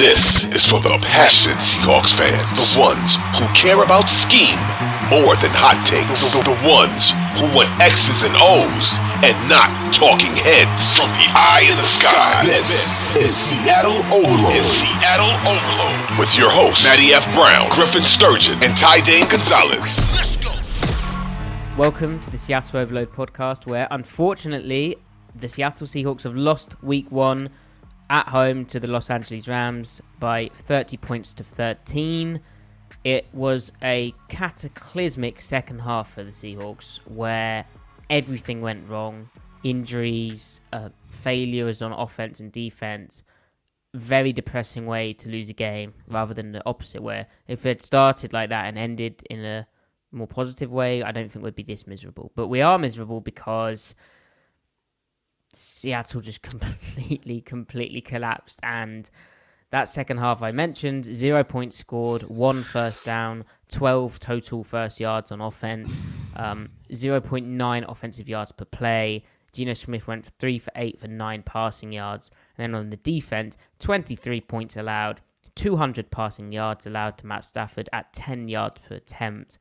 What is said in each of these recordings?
This is for the passionate Seahawks fans. The ones who care about scheme more than hot takes. The, the ones who want X's and O's and not talking heads. From the eye in the sky, this is Seattle Overload. Is Seattle Overload. With your hosts, Matty F. Brown, Griffin Sturgeon, and Ty Dane Gonzalez. Let's go. Welcome to the Seattle Overload podcast, where unfortunately the Seattle Seahawks have lost week one at home to the Los Angeles Rams by 30 points to 13. It was a cataclysmic second half for the Seahawks where everything went wrong injuries, uh, failures on offense and defense. Very depressing way to lose a game rather than the opposite, where if it started like that and ended in a more positive way, I don't think we'd be this miserable. But we are miserable because Seattle just completely, completely collapsed. And that second half I mentioned, zero points scored, one first down, 12 total first yards on offense, um, 0.9 offensive yards per play. Geno Smith went three for eight for nine passing yards. And then on the defense, 23 points allowed, 200 passing yards allowed to Matt Stafford at 10 yards per attempt.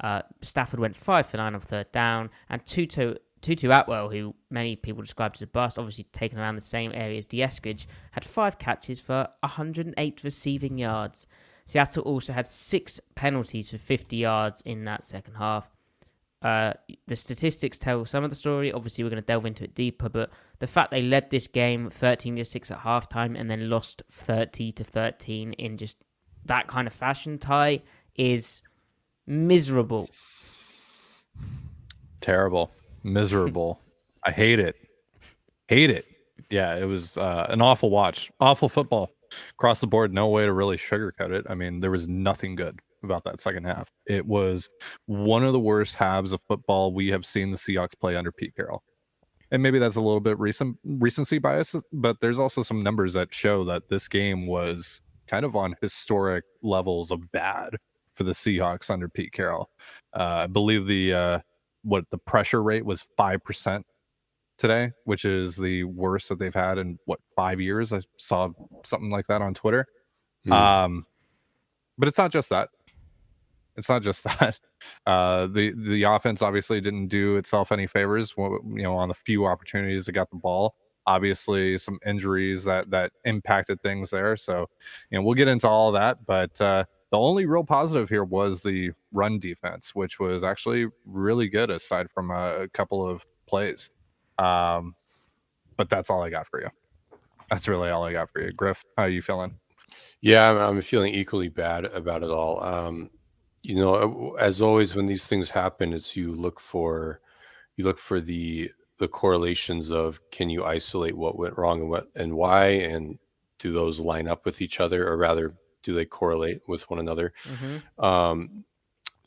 Uh, Stafford went five for nine on third down, and two to Tutu Atwell, who many people described as a bust, obviously taken around the same area as Eskridge, had five catches for 108 receiving yards. Seattle also had six penalties for 50 yards in that second half. Uh, the statistics tell some of the story. Obviously, we're going to delve into it deeper, but the fact they led this game 13 to 6 at halftime and then lost 30 to 13 in just that kind of fashion Ty is miserable. Terrible miserable. I hate it. Hate it. Yeah, it was uh, an awful watch. Awful football across the board. No way to really sugarcoat it. I mean, there was nothing good about that second half. It was one of the worst halves of football we have seen the Seahawks play under Pete Carroll. And maybe that's a little bit recent recency bias, but there's also some numbers that show that this game was kind of on historic levels of bad for the Seahawks under Pete Carroll. Uh, I believe the uh, what the pressure rate was 5% today, which is the worst that they've had in what five years. I saw something like that on Twitter. Mm. Um, but it's not just that. It's not just that. Uh, the the offense obviously didn't do itself any favors. You know, on the few opportunities it got the ball. Obviously, some injuries that that impacted things there. So, you know, we'll get into all that. But uh, the only real positive here was the run defense, which was actually really good aside from a, couple of plays. Um, but that's all I got for you. That's really all I got for you. Griff, how are you feeling? Yeah, I'm, I'm feeling equally bad about it all. Um, you know, as always, when these things happen, it's you look for you look for the the correlations of can you isolate what went wrong and what and why, and do those line up with each other, or rather, do they correlate with one another? Mm-hmm. um,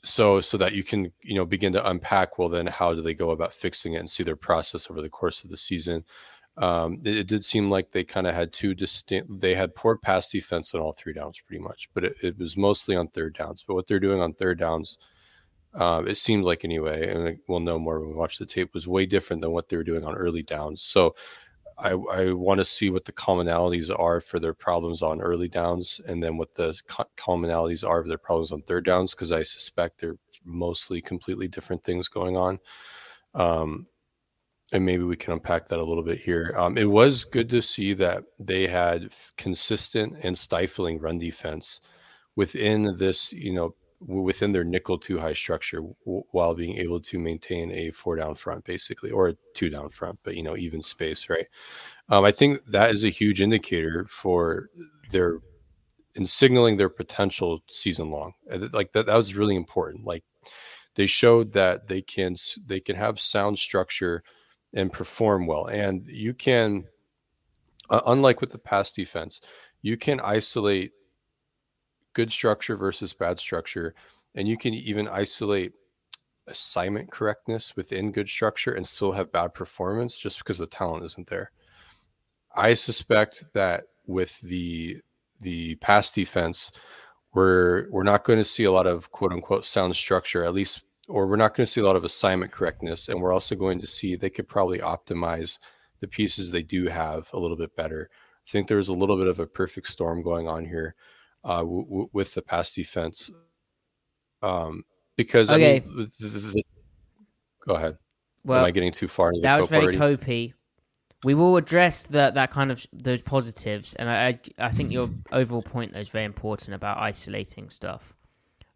so so that you can you know begin to unpack well then how do they go about fixing it and see their process over the course of the season? Um, it, it, did seem like they kind of had two distinct they had poor pass defense on all three downs pretty much but it, it was mostly on third downs. But what they're doing on third downs um, it seemed like anyway and we'll know more when we watch the tape was way different than what they were doing on early downs. So I, I want to see what the commonalities are for their problems on early downs and then what the co- commonalities are of their problems on third downs because I suspect they're mostly completely different things going on. Um, and maybe we can unpack that a little bit here. Um, it was good to see that they had consistent and stifling run defense within this, you know, within their nickel two high structure w- while being able to maintain a four down front basically or a two down front but you know even space right? Um, i think that is a huge indicator for their in signaling their potential season long like that, that was really important like they showed that they can they can have sound structure and perform well and you can uh, unlike with the pass defense you can isolate good structure versus bad structure. And you can even isolate assignment correctness within good structure and still have bad performance just because the talent isn't there. I suspect that with the the pass defense, we're we're not going to see a lot of quote unquote sound structure, at least, or we're not going to see a lot of assignment correctness, and we're also going to see they could probably optimize the pieces they do have a little bit better. I think there's a little bit of a perfect storm going on here uh, w- w- with the pass defense. Um, because okay. I mean, the, the, the, go ahead. Well, Am I getting too far? Into that was very already? copy. We will address that that kind of those positives, and I I think your overall point is very important about isolating stuff,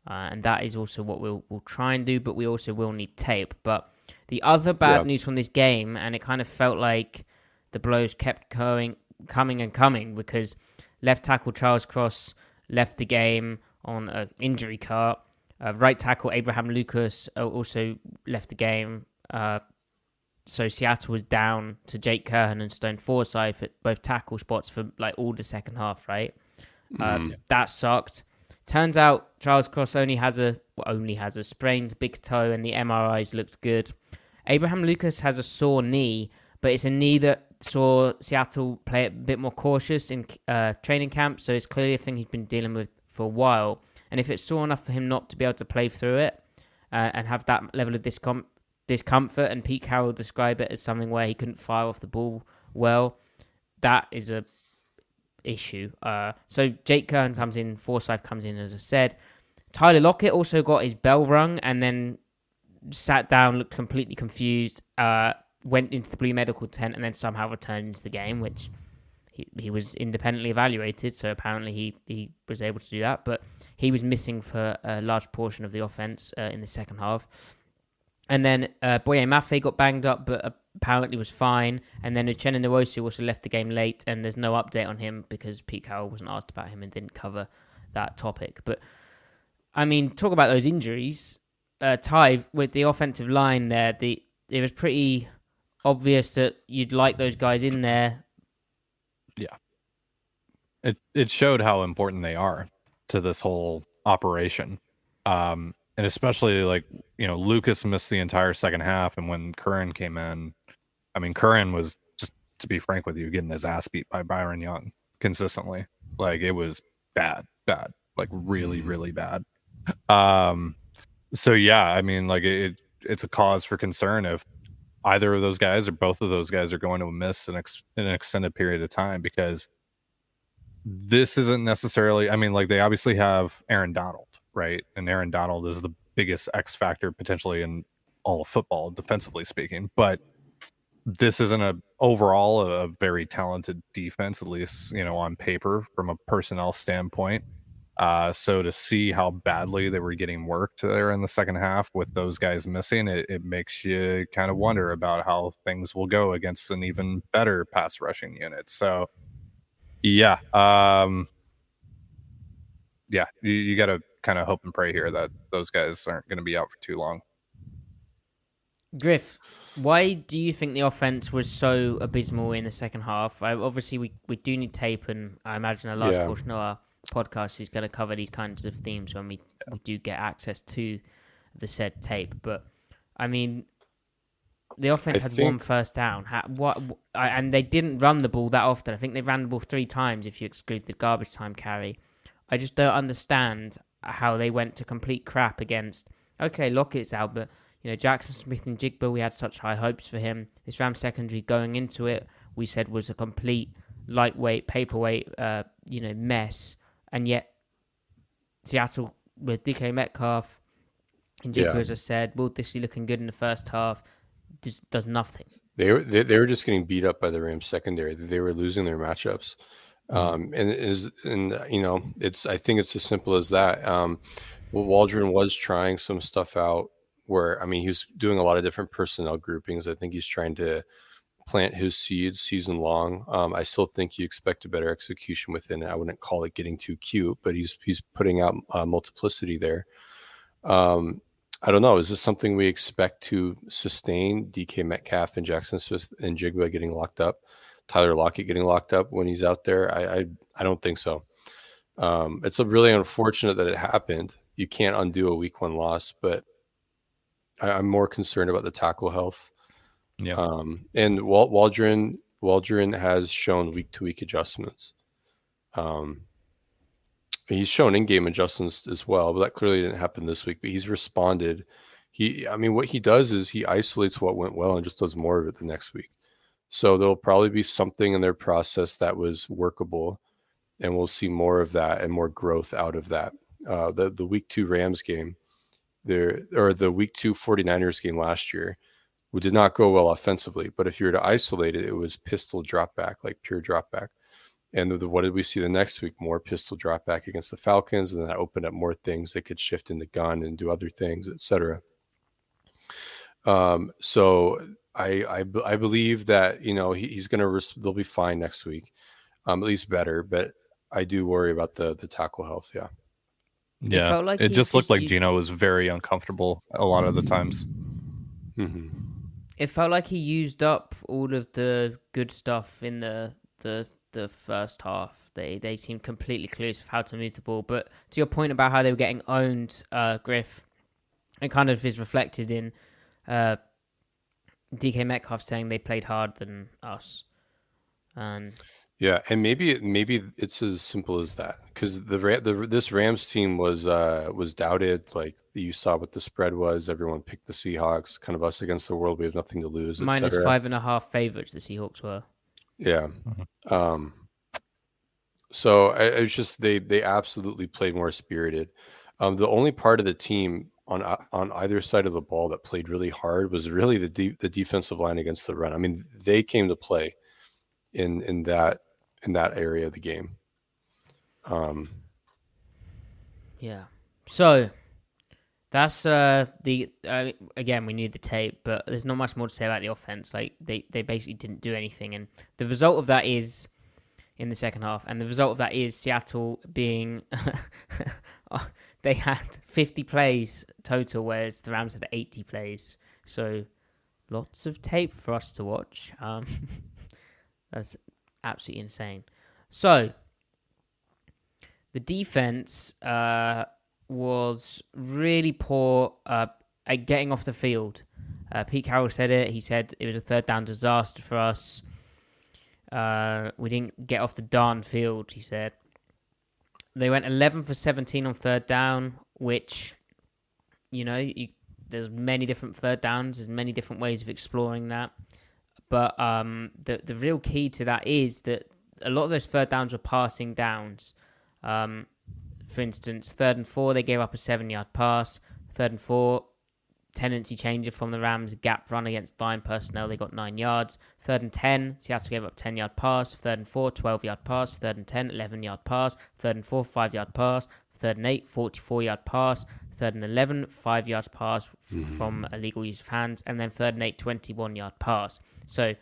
uh, and that is also what we'll we'll try and do. But we also will need tape. But the other bad yeah. news from this game, and it kind of felt like the blows kept going, coming and coming because left tackle Charles Cross left the game on an injury cart. Uh, right tackle Abraham Lucas uh, also left the game. Uh, so Seattle was down to Jake Curhan and Stone Forsythe at both tackle spots for like all the second half, right? Mm. that sucked. Turns out Charles Cross only has a well, only has a sprained big toe, and the MRIs looked good. Abraham Lucas has a sore knee, but it's a knee that saw Seattle play a bit more cautious in uh, training camp, so it's clearly a thing he's been dealing with for a while. And if it's sore enough for him not to be able to play through it uh, and have that level of discom- discomfort, and Pete Carroll describe it as something where he couldn't fire off the ball well, that is a issue. Uh, so Jake Curhan comes in, Forsythe comes in, as I said. Tyler Lockett also got his bell rung and then sat down, looked completely confused. Uh, went into the blue medical tent and then somehow returned into the game, which he, he was independently evaluated. So apparently he, he was able to do that, but he was missing for a large portion of the offense uh, in the second half. And then uh, Boye Mafe got banged up, but apparently was fine. And then Uchenna Nwosu also left the game late, and there's no update on him because Pete Carroll wasn't asked about him and didn't cover that topic. But I mean, talk about those injuries. Uh, Ty, with the offensive line there, the it was pretty obvious that you'd like those guys in there. Yeah. It it showed how important they are to this whole operation. Um and especially like, you know, Lucas missed the entire second half and when Curhan came in, I mean Curhan was just to be frank with you, getting his ass beat by Byron Young consistently. Like it was bad, bad, like really, mm-hmm. really bad. Um so yeah, I mean like it it's a cause for concern if either of those guys or both of those guys are going to miss an, ex- an extended period of time because this isn't necessarily i mean like they obviously have aaron donald right? And aaron donald is the biggest x factor potentially in all of football defensively speaking but this isn't a overall a, a very talented defense at least you know on paper from a personnel standpoint uh, so to see how badly they were getting worked there in the second half with those guys missing, it, it makes you kind of wonder about how things will go against an even better pass rushing unit. So, yeah, um, yeah, you, you got to kind of hope and pray here that those guys aren't going to be out for too long. Griff, why do you think the offense was so abysmal in the second half? I, obviously, we, we do need tape, and I imagine a large yeah. portion of our podcast is going to cover these kinds of themes when we, we do get access to the said tape. But I mean, the offense I had think... one first down. How, what, and they didn't run the ball that often. I think they ran the ball three times if you exclude the garbage time carry. I just don't understand how they went to complete crap against. Okay, Lockett's out, but you know Jaxon Smith-Njigba. We had such high hopes for him. This Ram secondary going into it, we said was a complete lightweight, paperweight, uh, you know, mess and yet Seattle with DK Metcalf and Jigba, yeah. as I said, Will Dissly looking good in the first half, just does nothing. They were they, they were just getting beat up by the Rams secondary. They were losing their matchups, mm-hmm. um, and is and you know it's I think it's as simple as that. Um, well, Waldron was trying some stuff out where I mean he was doing a lot of different personnel groupings. I think he's trying to plant his seeds season long. Um, I still think you expect a better execution within it. I wouldn't call it getting too cute, but he's he's putting out uh, multiplicity there. Um, I don't know. Is this something we expect to sustain? DK Metcalf and Jaxon Smith-Njigba getting locked up, Tyler Lockett getting locked up when he's out there. I I, I don't think so. Um, it's really unfortunate that it happened. You can't undo a week one loss, but I, am more concerned about the tackle health. Yeah. Um, and Wal- Waldron Waldron has shown week to week adjustments. Um, he's shown in-game adjustments as well, but that clearly didn't happen this week. But he's responded. He, I mean, what he does is he isolates what went well and just does more of it the next week. So there'll probably be something in their process that was workable, and we'll see more of that and more growth out of that. Uh, the the week two Rams game, there or the week two 49ers game last year, we did not go well offensively. But if you were to isolate it, it was pistol drop back, like pure drop back. And the, the, what did we see the next week? More pistol drop back against the Falcons, and that opened up more things that could shift into gun and do other things, etc. Um, so I, I, I believe that you know he, he's going to res- they'll be fine next week, um, at least better. But I do worry about the the tackle health. Yeah, yeah. It, like it just looked like Geno was very uncomfortable a lot of the times. Mm-hmm. It felt like he used up all of the good stuff in the the the first half. They they seemed completely clueless of how to move the ball. But to your point about how they were getting owned, uh, Griff, it kind of is reflected in uh, DK Metcalf saying they played harder than us. And yeah, and maybe maybe it's as simple as that because the, the this Rams team was uh was doubted. Like you saw what the spread was, everyone picked the Seahawks. Kind of us against the world. We have nothing to lose. Minus five and a half favorites. The Seahawks were. Yeah. Mm-hmm. Um, so it was just they they absolutely played more spirited. Um, the only part of the team on on either side of the ball that played really hard was really the de- the defensive line against the run. I mean, they came to play in in that in that area of the game. Um, yeah. So that's uh the uh, again we need the tape, but there's not much more to say about the offense. Like they they basically didn't do anything, and the result of that is in the second half, and the result of that is Seattle being they had 50 plays total, whereas the Rams had 80 plays. So lots of tape for us to watch. Um, that's absolutely insane. So the defense. Uh, was really poor uh, at getting off the field. Uh, Pete Carroll said it. He said it was a third down disaster for us. Uh, we didn't get off the darn field, he said. They went 11 for 17 on third down, which, you know, you, there's many different third downs. There's many different ways of exploring that. But um, the, the real key to that is that a lot of those third downs were passing downs. Um, for instance, third and four, they gave up a seven yard pass. Third and four, tendency changer from the Rams, gap run against dime personnel, they got nine yards. Third and 10, Seattle gave up 10 yard pass. Third and four, 12 yard pass. Third and 10, 11 yard pass. Third and four, 5 yard pass. Third and eight, 44 yard pass. Third and 11, 5 yards pass f- mm-hmm. from illegal use of hands. And then third and eight, 21 yard pass. So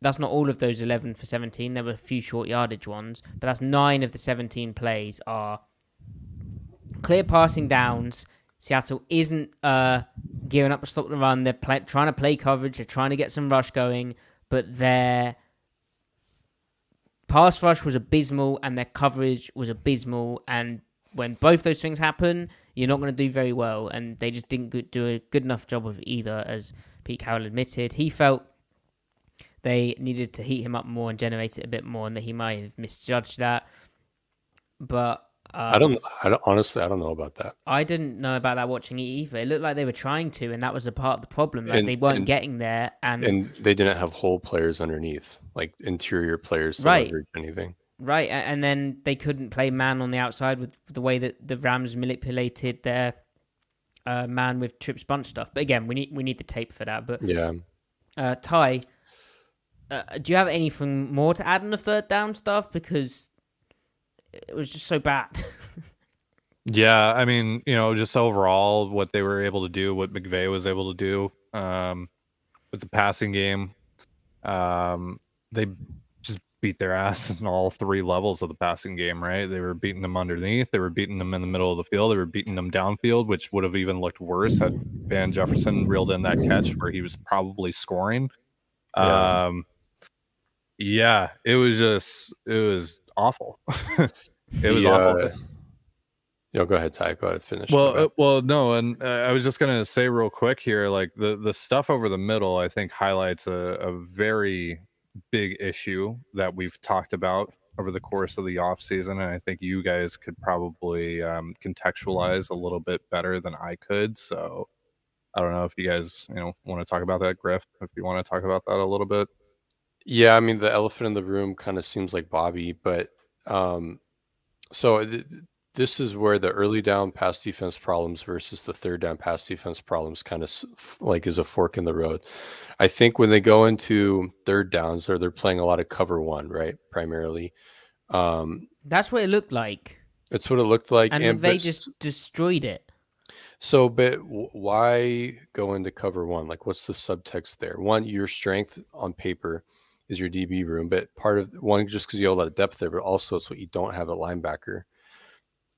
that's not all of those 11 for 17. There were a few short yardage ones, but that's nine of the 17 plays are clear passing downs. Seattle isn't uh, gearing up to stop the run. They're play- trying to play coverage. They're trying to get some rush going, but their pass rush was abysmal and their coverage was abysmal. And when both those things happen, you're not going to do very well. And they just didn't do a good enough job of either, as Pete Carroll admitted. He felt they needed to heat him up more and generate it a bit more, and that he might have misjudged that. But um, I don't. I don't, honestly. I don't know about that. I didn't know about that watching it either. It looked like they were trying to, and that was a part of the problem. Like and, they weren't and, getting there, and and they didn't have whole players underneath, like interior players, right? Anything. Right, and then they couldn't play man on the outside with the way that the Rams manipulated their uh, man with trips bunch stuff. But again, we need we need the tape for that. But yeah, uh, Ty, uh, do you have anything more to add on the third down stuff? Because it was just so bad. Yeah, I mean, you know, just overall what they were able to do, what McVay was able to do um, with the passing game, um, they just beat their ass in all three levels of the passing game. Right? They were beating them underneath, they were beating them in the middle of the field, they were beating them downfield, which would have even looked worse had Van Jefferson reeled in that catch where he was probably scoring. Yeah. Um, yeah, it was just it was awful. it was The, awful. Yo, go ahead, Ty. Go ahead, finish. Well, uh, well, no, and uh, I was just gonna say real quick here, like the the stuff over the middle, I think highlights a, a very big issue that we've talked about over the course of the off season, and I think you guys could probably um, contextualize a little bit better than I could. So, I don't know if you guys, you know, want to talk about that, Griff. If you want to talk about that a little bit. Yeah, I mean the elephant in the room kind of seems like Bobby, but um, so th- this is where the early down pass defense problems versus the third down pass defense problems kind of like is a fork in the road. I think when they go into third downs, or they're playing a lot of cover one, right? Primarily, um, That's what it looked like, it's what it looked like, and, and they but just destroyed it. So, but why go into cover one? Like, what's the subtext there? One, your strength on paper is your DB room, but part of one, just because you have a lot of depth there, but also it's what you don't have at linebacker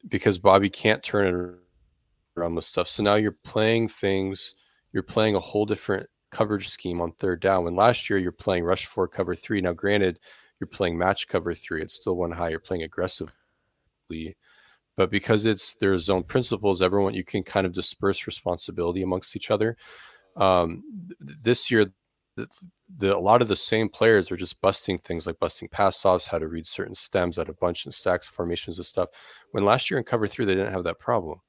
because Bobby can't turn it around with stuff. So now you're playing things, you're playing a whole different coverage scheme on third down. When last year you're playing rush four, cover three. Now, granted, you're playing match cover three, it's still one high, you're playing aggressively but because it's there's zone principles everyone you can kind of disperse responsibility amongst each other um th- this year the, a lot of the same players are just busting things like busting pass offs how to read certain stems out of bunch and stacks formations and stuff. When last year in cover three they didn't have that problem.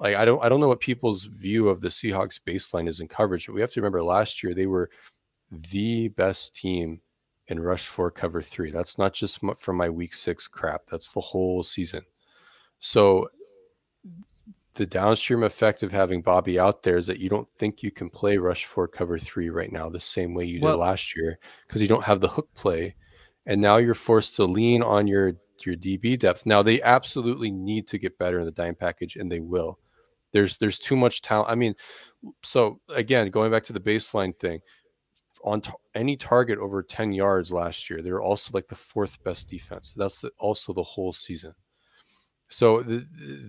Like i don't i don't know what people's view of the seahawks baseline is in coverage but we have to remember last year they were the best team in rush four cover three. That's not just from my week six crap that's the whole season. So the downstream effect of having Bobby out there is that you don't think you can play rush four cover three right now the same way you Well- did last year because you don't have the hook play, and now you're forced to lean on your your DB depth. Now they absolutely need to get better in the dime package, and they will. There's there's too much talent. I mean, so again, going back to the baseline thing, on t- any target over 10 yards last year, they were also like the fourth best defense. That's the- also the whole season. So th-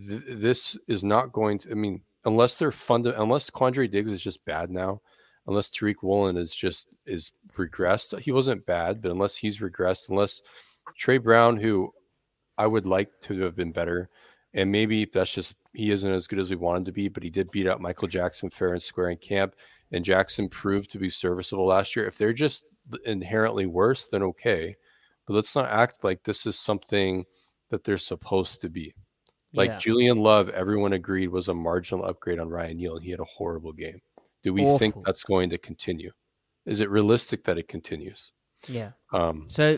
th- this is not going to. I mean, unless they're fund, unless Quandre Diggs is just bad now, unless Tariq Woolen is just is regressed. He wasn't bad, but unless he's regressed, unless Tre Brown, who I would like to have been better, and maybe that's just he isn't as good as we want him to be, but he did beat out Michael Jackson fair and square in camp, and Jackson proved to be serviceable last year. If they're just inherently worse, then okay. But let's not act like this is something that they're supposed to be. Like Yeah. Julian Love, everyone agreed was a marginal upgrade on Ryan Neal, he had a horrible game. Do we think that's going to continue? Is it realistic that it continues? Yeah. Um, So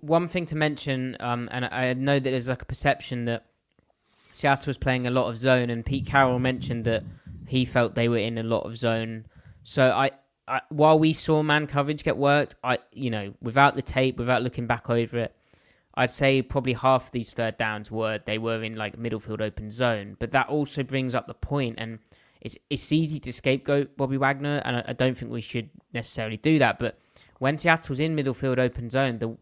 one thing to mention, um, and I know that there's like a perception that Seattle was playing a lot of zone, and Pete Carroll mentioned that he felt they were in a lot of zone. So I, I while we saw man coverage get worked, I you know without the tape, without looking back over it, I'd say probably half of these third downs were they were in like middle field open zone. But that also brings up the point, and it's it's easy to scapegoat Bobby Wagner, and I, I don't think we should necessarily do that. But when Seattle's in middle field open zone, the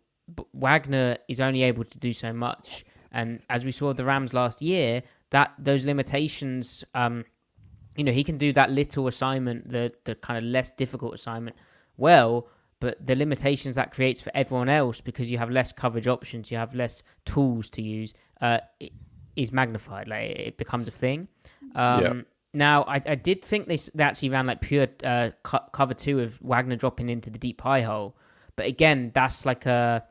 Wagner is only able to do so much. And as we saw the Rams last year, that those limitations, um, you know, he can do that little assignment, the the kind of less difficult assignment, well. But the limitations that creates for everyone else because you have less coverage options, you have less tools to use, uh, is magnified. Like it becomes a thing. Um, Yeah. Now, I, I did think they, they actually ran like pure uh, co- cover two of Wagner dropping into the deep high hole, but again, that's like a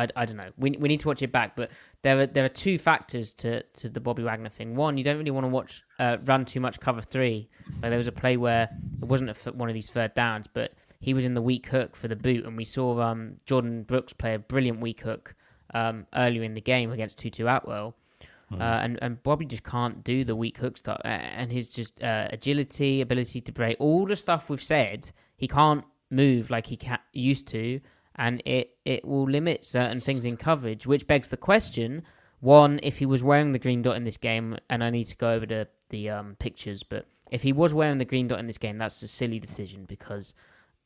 I, I don't know. We, we need to watch it back, but there are there are two factors to, to the Bobby Wagner thing. One, you don't really want to watch uh, run too much cover three. Like there was a play where it wasn't a one of these third downs, but he was in the weak hook for the boot, and we saw um, Jordyn Brooks play a brilliant weak hook um, earlier in the game against Tutu Atwell. Uh, and and Bobby just can't do the weak hook stuff, and his just uh, agility, ability to break, all the stuff we've said, he can't move like he ca- used to, and it it will limit certain things in coverage, which begs the question: one, if he was wearing the green dot in this game, and I need to go over the the um, pictures, but if he was wearing the green dot in this game, that's a silly decision because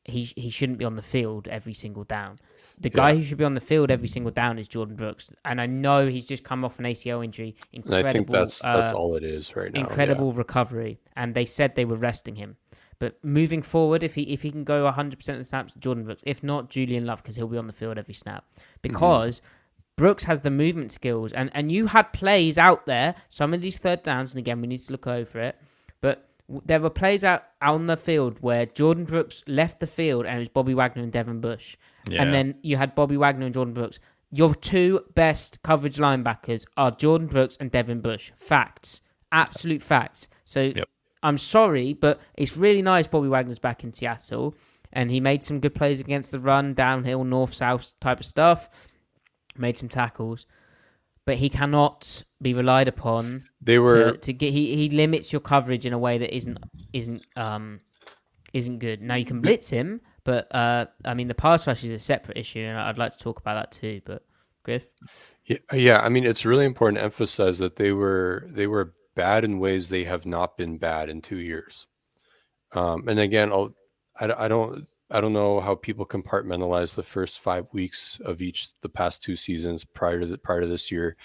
he he shouldn't be on the field every single down. The guy Yeah. who should be on the field every single down is Jordyn Brooks, and I know he's just come off an ACL injury. And Incredible, I think that's that's uh, all it is right now. yeah. incredible recovery, and they said they were resting him. But moving forward, if he if he can go 100 percent of the snaps, Jordyn Brooks. If not, Julian Love because he'll be on the field every snap. Mm-hmm. Because Brooks has the movement skills, and and you had plays out there. Some of these third downs, and again, we need to look over it. But there were plays out, out on the field where Jordyn Brooks left the field, and it was Bobby Wagner and Devin Bush. Yeah. And then you had Bobby Wagner and Jordyn Brooks. Your two best coverage linebackers are Jordyn Brooks and Devin Bush. Facts. Absolute facts. So Yep. I'm sorry, but it's really nice Bobby Wagner's back in Seattle. And he made some good plays against the run, downhill, north south type of stuff. Made some tackles. But he cannot be relied upon They were to, to get he, he limits your coverage in a way that isn't isn't um isn't good. Now you can blitz him, but uh I mean the pass rush is a separate issue, and I'd like to talk about that too. But Griff, Yeah, yeah, I mean, it's really important to emphasize that they were they were bad in ways they have not been bad in two years. Um, and again, I'll, I, I don't I don't know how people compartmentalize the first five weeks of each the past two seasons prior to the, prior to this year.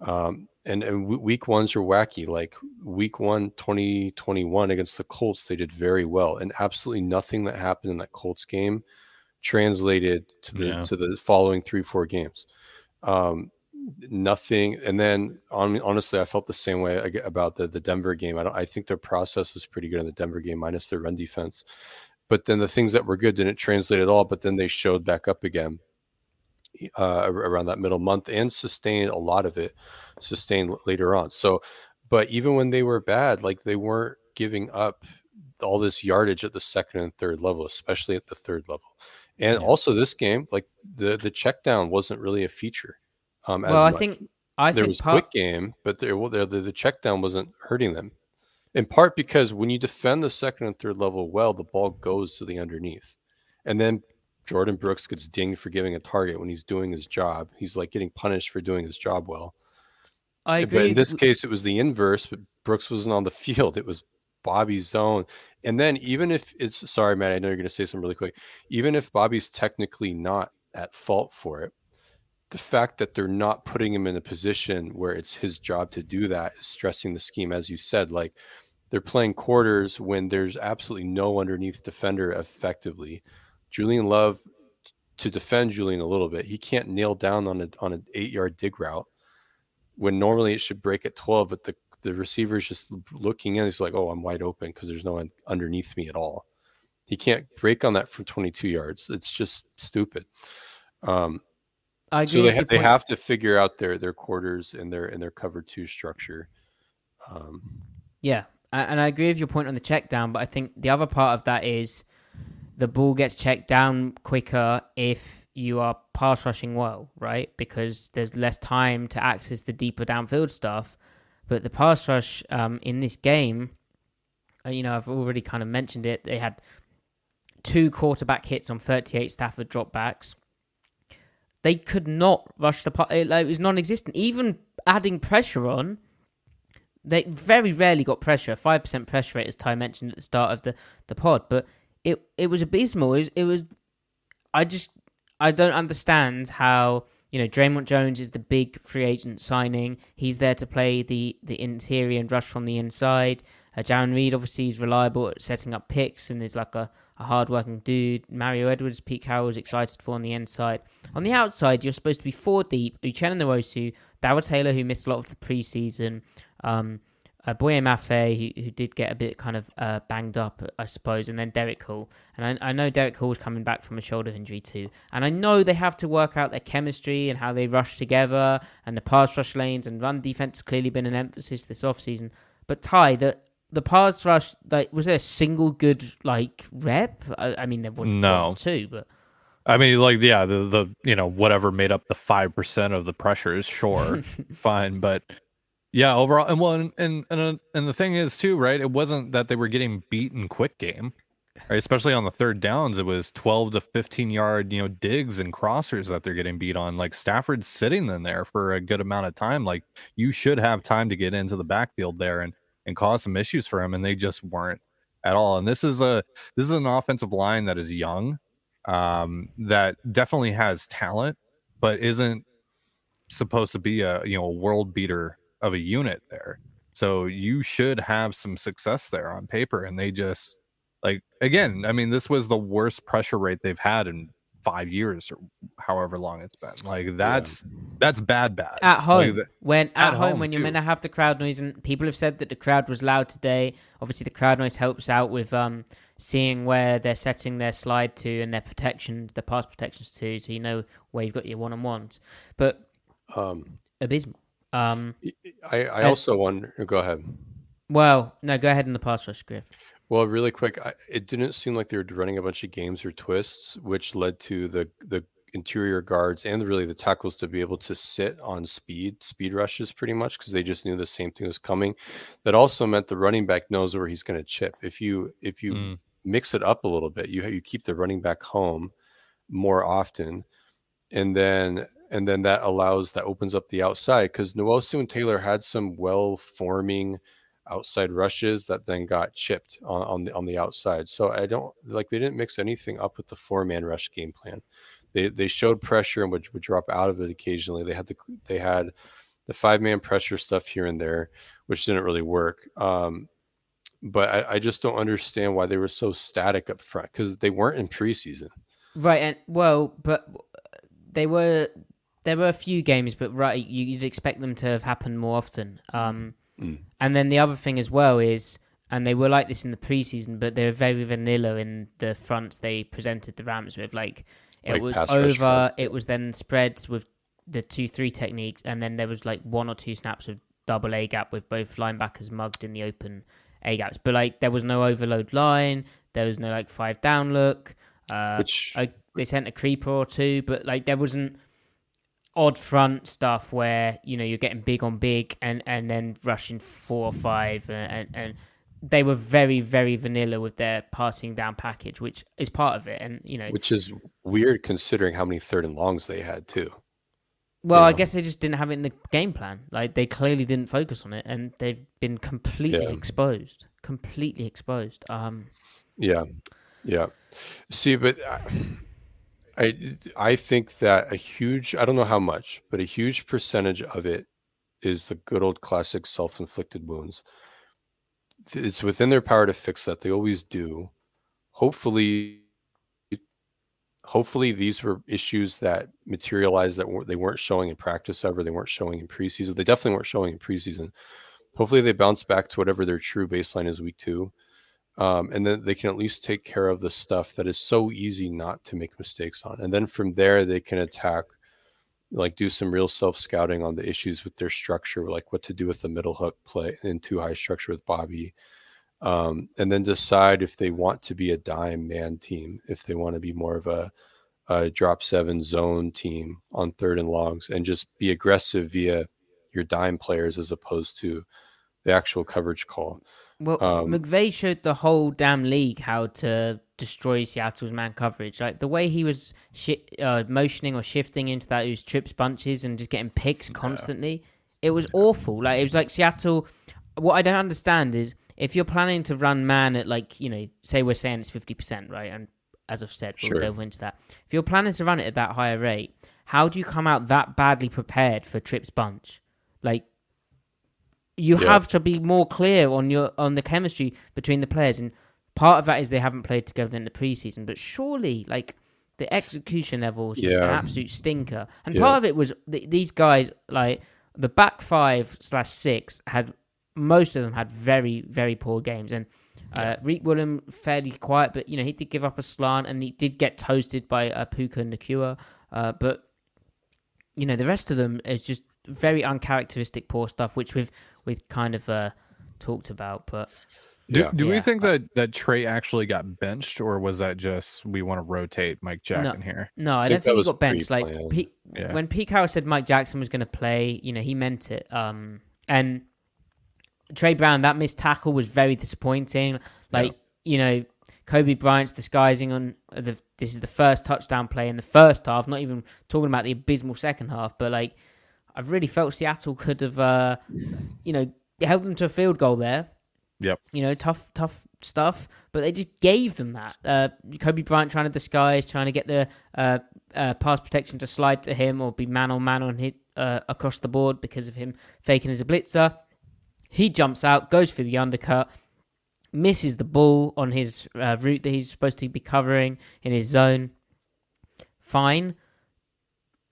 Um, and and week ones are wacky. Like week one, 2021 against the Colts, they did very well, and absolutely nothing that happened in that Colts game translated to the Yeah. to the following three four games. Um, nothing, and then on, honestly, I felt the same way about the the Denver game. I don't. I think their process was pretty good in the Denver game, minus their run defense. But then the things that were good didn't translate at all. But then they showed back up again uh, around that middle month and sustained a lot of it, sustained later on. So, but even when they were bad, like they weren't giving up all this yardage at the second and third level, especially at the third level. And also this game, like the the check down wasn't really a feature. Um, well, I much. think I there think was part, quick game, but there, well, there the, the check down wasn't hurting them. In part because when you defend the second and third level well, the ball goes to the underneath, and then Jordyn Brooks gets dinged for giving a target when he's doing his job. He's like getting punished for doing his job well. I But agree. in this case, it was the inverse. But Brooks wasn't on the field. It was Bobby's zone. And then even if it's sorry, Matt, I know you're going to say something really quick. Even if Bobby's technically not at fault for it, the fact that they're not putting him in a position where it's his job to do that is stressing the scheme, as you said. Like they're playing quarters when there's absolutely no underneath defender effectively. Julian Love to defend Julian a little bit, he can't nail down on a on an eight yard dig route when normally it should break at 12, but the, the receiver is just looking in. He's like, oh, I'm wide open because there's no one underneath me at all. He can't break on that from 22 yards. It's just stupid. Um, I agree. so they, ha- they have to figure out their their quarters and their and their cover two structure. Um, Yeah, and I agree with your point on the check down, but I think the other part of that is the ball gets checked down quicker if you are pass rushing well, right? Because there's less time to access the deeper downfield stuff. But the pass rush um, in this game, uh, you know, I've already kind of mentioned it. They had two quarterback hits on 38 Stafford dropbacks. They could not rush the pass. It, like, it was non-existent. Even adding pressure on, they very rarely got pressure. Five percent pressure rate, as Ty mentioned at the start of the, the pod, but it it was abysmal. It was, it was I just I don't understand how you know, Dre'Mont Jones is the big free agent signing. He's there to play the the interior and rush from the inside. Uh, Jarran Reed obviously is reliable at setting up picks and is like a, a hard-working dude. Mario Edwards, Pete Carroll is excited for on the inside. On the outside, you're supposed to be four deep. Uchenna Nwosu, Darrell Taylor, who missed a lot of the preseason, um, uh, Boye Mafe, who, who did get a bit kind of uh, banged up, I suppose, and then Derick Hall. And I, I know Derick Hall's coming back from a shoulder injury too. And I know they have to work out their chemistry and how they rush together and the pass rush lanes and run defense has clearly been an emphasis this offseason. But Ty, the the pass rush, like, was there a single good like rep? I, I mean, there was No. two, but I mean, like, yeah, the the you know whatever made up the five percent of the pressures, sure, fine, but yeah, overall, and well, and and and, uh, and the thing is too, right? It wasn't that they were getting beaten quick game, right? Especially on the third downs, it was twelve to fifteen yard, you know, digs and crossers that they're getting beat on. Like Stafford's sitting in there for a good amount of time. Like you should have time to get into the backfield there and and cause some issues for him, and they just weren't at all. And this is a this is an offensive line that is young um, that definitely has talent, but isn't supposed to be a you know a world beater of a unit there. So you should have some success there on paper, and they just like again. I mean, this was the worst pressure rate they've had in five years or however long it's been. Like that's that's bad, bad at home the- when at, at home, home, when you're too. meant to have the crowd noise and people have said that the crowd was loud today obviously the crowd noise helps out with um seeing where they're setting their slide to and their protection the pass protections to so you know where you've got your one-on-ones but Um, abysmal um I, I And- also wonder. Go ahead. well no go ahead in the pass rush griff Well, really quick, I, it didn't seem like they were running a bunch of games or twists, which led to the the interior guards and really the tackles to be able to sit on speed, speed rushes pretty much because they just knew the same thing was coming. That also meant the running back knows where he's going to chip. If you if you Mm. mix it up a little bit, you you keep the running back home more often, and then and then that allows that opens up the outside because Nwosu and Taylor had some well forming outside rushes that then got chipped on, on the on the outside. So I don't like they didn't mix anything up with the four man rush game plan. They they showed pressure and would, would drop out of it occasionally. They had the they had the five man pressure stuff here and there, which didn't really work. Um, but I, I just don't understand why they were so static up front because they weren't in preseason. right and well but they were there were a few games but right you, you'd expect them to have happened more often um Mm. And then the other thing as well is, and they were like this in the preseason, but they were very vanilla in the fronts they presented the Rams with. Like it Like was over, it was then spread with the two three techniques, and then there was like one or two snaps of double A gap with both linebackers mugged in the open A gaps. But like there was no overload line, there was no like five down look. Uh, Which- I, they sent a creeper or two, but like there wasn't odd front stuff where you know you're getting big on big and and then rushing four or five and and, and they were very very vanilla with their passing down package which is part of it and you know Which is weird considering how many third and longs they had too. well i guess they just didn't have it in the game plan like they clearly didn't focus on it and they've been completely Yeah. exposed completely exposed um Yeah, yeah. See, but I, I I think that a huge I don't know how much, but a huge percentage of it is the good old classic self-inflicted wounds. It's within their power to fix that. They always do. Hopefully, hopefully these were issues that materialized that they weren't showing in practice ever. They weren't showing in preseason. They definitely weren't showing in preseason. Hopefully, they bounce back to whatever their true baseline is week two um, and then they can at least take care of the stuff that is so easy not to make mistakes on and then from there they can attack like do some real self scouting on the issues with their structure like what to do with the middle hook play in too high structure with bobby um, and then decide if they want to be a dime man team if they want to be more of a, a drop seven zone team on third and longs and just be aggressive via your dime players as opposed to the actual coverage call Well, Um, McVay showed the whole damn league how to destroy Seattle's man coverage. Like the way he was shi- uh, motioning or shifting into that, who's trips bunches and just getting picks constantly. It was awful. Like it was like Seattle. What I don't understand is if you're planning to run man at like you know, say we're saying it's fifty percent, right? And as I've said, we'll Sure. delve into that. If you're planning to run it at that higher rate, how do you come out that badly prepared for Trips Bunch? Like, you Yeah. have to be more clear on your on the chemistry between the players, and part of that is they haven't played together in the preseason. But surely, like the execution level was just an absolute stinker, and Yeah. part of it was th- these guys like the back five slash six had most of them had very very poor games, and uh, Riq Woolen fairly quiet, but you know he did give up a slant and he did get toasted by uh, Puka Nacua, uh, but you know the rest of them is just very uncharacteristic poor stuff, which we've we've kind of uh, talked about, but. Do, Yeah. do we Yeah. think that that Tre actually got benched, or was that just we want to rotate Mike Jackson No. in here? No, I, think don't that think he got benched. Like. Pete, Yeah. when Pete Carroll said Mike Jackson was going to play, you know, he meant it. Um, and Tre Brown, that missed tackle was very disappointing. Like you know, Coby Bryant's disguising on the. This is the first touchdown play in the first half. Not even talking about the abysmal second half, but like I really felt Seattle could have, uh, you know, held them to a field goal there Yep. you know, tough, tough stuff. But they just gave them that. Uh, Coby Bryant trying to disguise, trying to get the uh, uh, pass protection to slide to him or be man on man on hit uh, across the board because of him faking as a blitzer. He jumps out, goes for the undercut, misses the ball on his uh, route that he's supposed to be covering in his zone. Fine.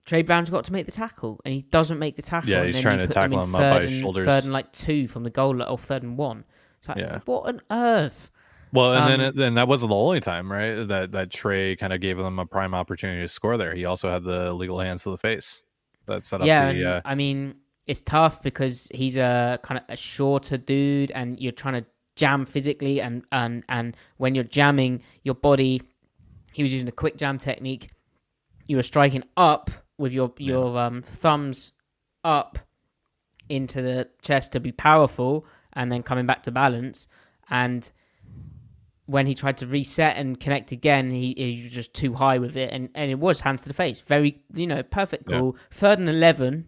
Tre Brown's got to make the tackle, and he doesn't make the tackle. Yeah, he's then trying to tackle him up by third his and- shoulders. Third and like two from the goal, or third and one. It's like, Yeah. what on earth? Well, and then Um, it, then that wasn't the only time, right? That that Tre kind of gave them a prime opportunity to score there. He also had the legal hands to the face that set up yeah, the. and, uh, I mean, it's tough because he's a kind of a shorter dude, and you're trying to jam physically, and and and when you're jamming, your body, he was using a quick jam technique. You were striking up with your your um, thumbs up into the chest to be powerful, and then coming back to balance. And when he tried to reset and connect again, he, he was just too high with it, and, and it was hands to the face. Very, you know, perfect Yeah. call. Third and eleven,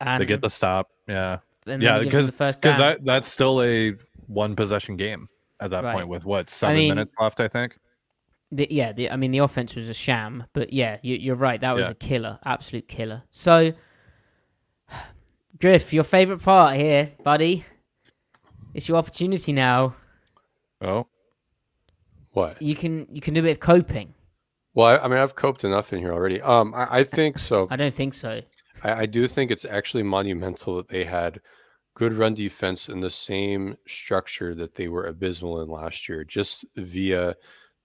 and they get the stop. Yeah. and yeah, they give him because the first because that that's still a one possession game at that Right. point with what seven mean- minutes left, I think. The, yeah, the, I mean the offense was a sham, but yeah, you, you're right. That was Yeah. a killer, absolute killer. So, Griff, your favorite part here, buddy. It's your opportunity now. Oh, What? You can you can do a bit of coping. Well, I, I mean, I've coped enough in here already. Um, I, I think so. I don't think so. I, I do think it's actually monumental that they had good run defense in the same structure that they were abysmal in last year, just via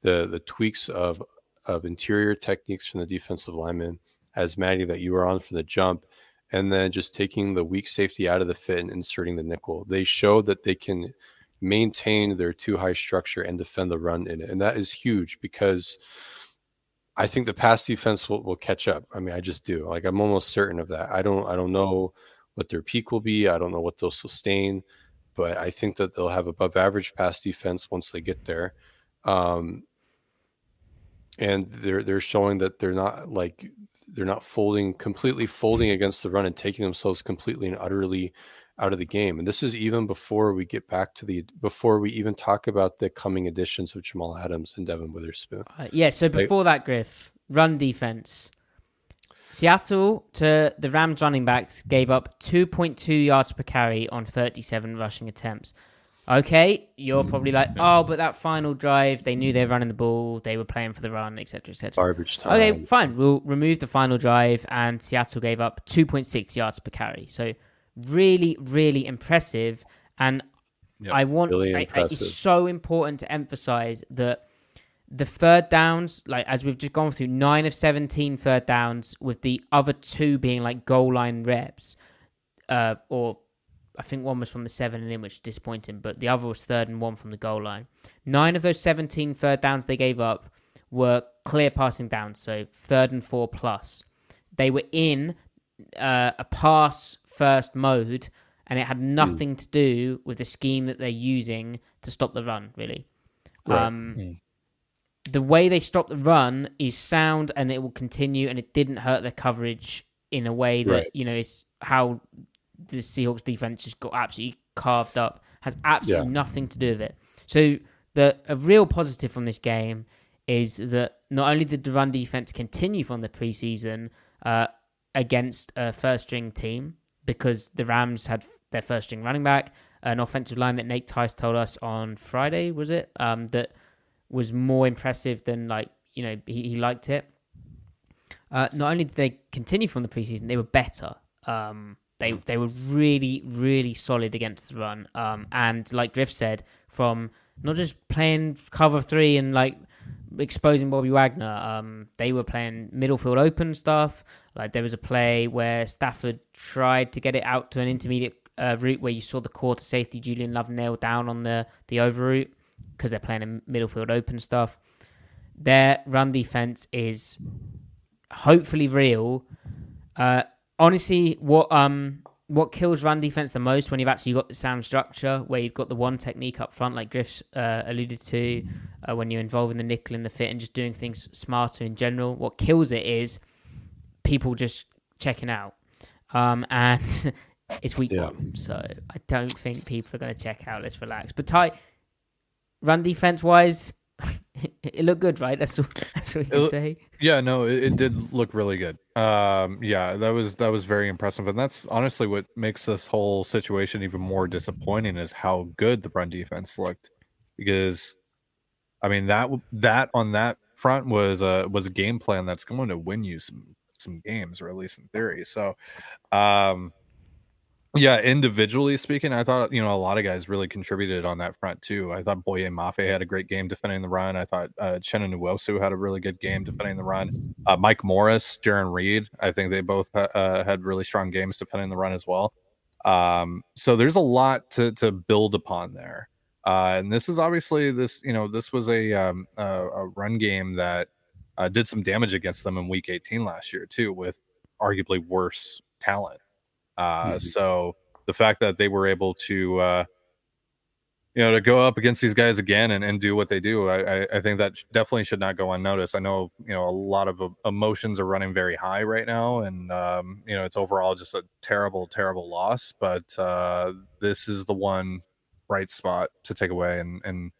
the the tweaks of of interior techniques from the defensive lineman, as Matty that you were on from the jump, and then just taking the weak safety out of the fit and inserting the nickel. They showed that they can maintain their two high structure and defend the run in it, and that is huge because. I think the pass defense will, will catch up. I mean, I just do. Like I'm almost certain of that. I don't I don't know what their peak will be. I don't know what they'll sustain, but I think that they'll have above average pass defense once they get there. Um, and they're they're showing that they're not like they're not folding completely folding against the run and taking themselves completely and utterly out of the game. And this is even before we get back to the before we even talk about the coming additions of Jamal Adams and Devon Witherspoon. Uh, yeah, so before that, Griff, run defense. Seattle to the Rams running backs gave up 2.2 yards per carry on 37 rushing attempts. Okay, you're probably like, oh, but that final drive, they knew they were running the ball, they were playing for the run, etc., etc. Garbage time. Okay, fine. We'll remove the final drive, and Seattle gave up 2.6 yards per carry. So really, really impressive. And Yep, I want really I- I- it's so important to emphasize that the third downs, like as we've just gone through, nine of 17 third downs, with the other two being like goal line reps, uh, or I think one was from the seven and in, which is disappointing, but the other was third and one from the goal line. Nine of those 17 third downs they gave up were clear passing downs, so third and four plus. They were in uh, a pass first mode, and it had nothing to do with the scheme that they're using to stop the run, really. Right. Um, the way they stop the run is sound and it will continue and it didn't hurt their coverage in a way that Right. you know is how the Seahawks defense just got absolutely carved up has absolutely Yeah. nothing to do with it. So the a real positive from this game is that not only did the run defense continue from the preseason uh, against a first string team because the Rams had their first string running back, an offensive line that Nate Tice told us on Friday, was it? Um, that was more impressive than like you know he, he liked it. Uh, not only did they continue from the preseason, they were better. Um, they they were really really solid against the run. Um, and like Griff said, from not just playing cover three and like exposing Bobby Wagner, um, they were playing middle field open stuff. Like there was a play where Stafford tried to get it out to an intermediate uh, route where you saw the quarter safety Julian Love nail down on the the over route because they're playing in middle field open stuff. Their run defense is hopefully real. Uh, honestly, what um what kills run defense the most when you've actually got the sound structure, where you've got the one technique up front, like Griff's uh, alluded to, uh, when you're involving the nickel in the fit and just doing things smarter in general. What kills it is people just checking out, um, and it's week Yeah. one, so I don't think people are going to check out. Let's relax. But tight run defense wise, it looked good, right? That's all, that's what you can It- say. Yeah, no, it, it did look really good. Um, yeah, that was that was very impressive, and that's honestly what makes this whole situation even more disappointing is how good the run defense looked. Because, I mean that that on that front was a was a game plan that's going to win you some some games, or at least in theory. So, um, yeah, individually speaking, I thought you know a lot of guys really contributed on that front too. I thought Boye Mafe had a great game defending the run. I thought uh, Nwosu had a really good game defending the run. Uh, Mike Morris, Jarran Reed, I think they both ha- uh, had really strong games defending the run as well. Um, so there's a lot to to build upon there. Uh, and this is obviously this you know this was a um, a, a run game that uh, did some damage against them in Week 18 last year too, with arguably worse talent. Uh, Mhm. So the fact that they were able to, uh, you know, to go up against these guys again and, and do what they do, I, I, I think that definitely should not go unnoticed. I know, you know, a lot of uh, emotions are running very high right now, and um, you know, it's overall just a terrible, terrible loss. But uh, this is the one bright spot to take away, and and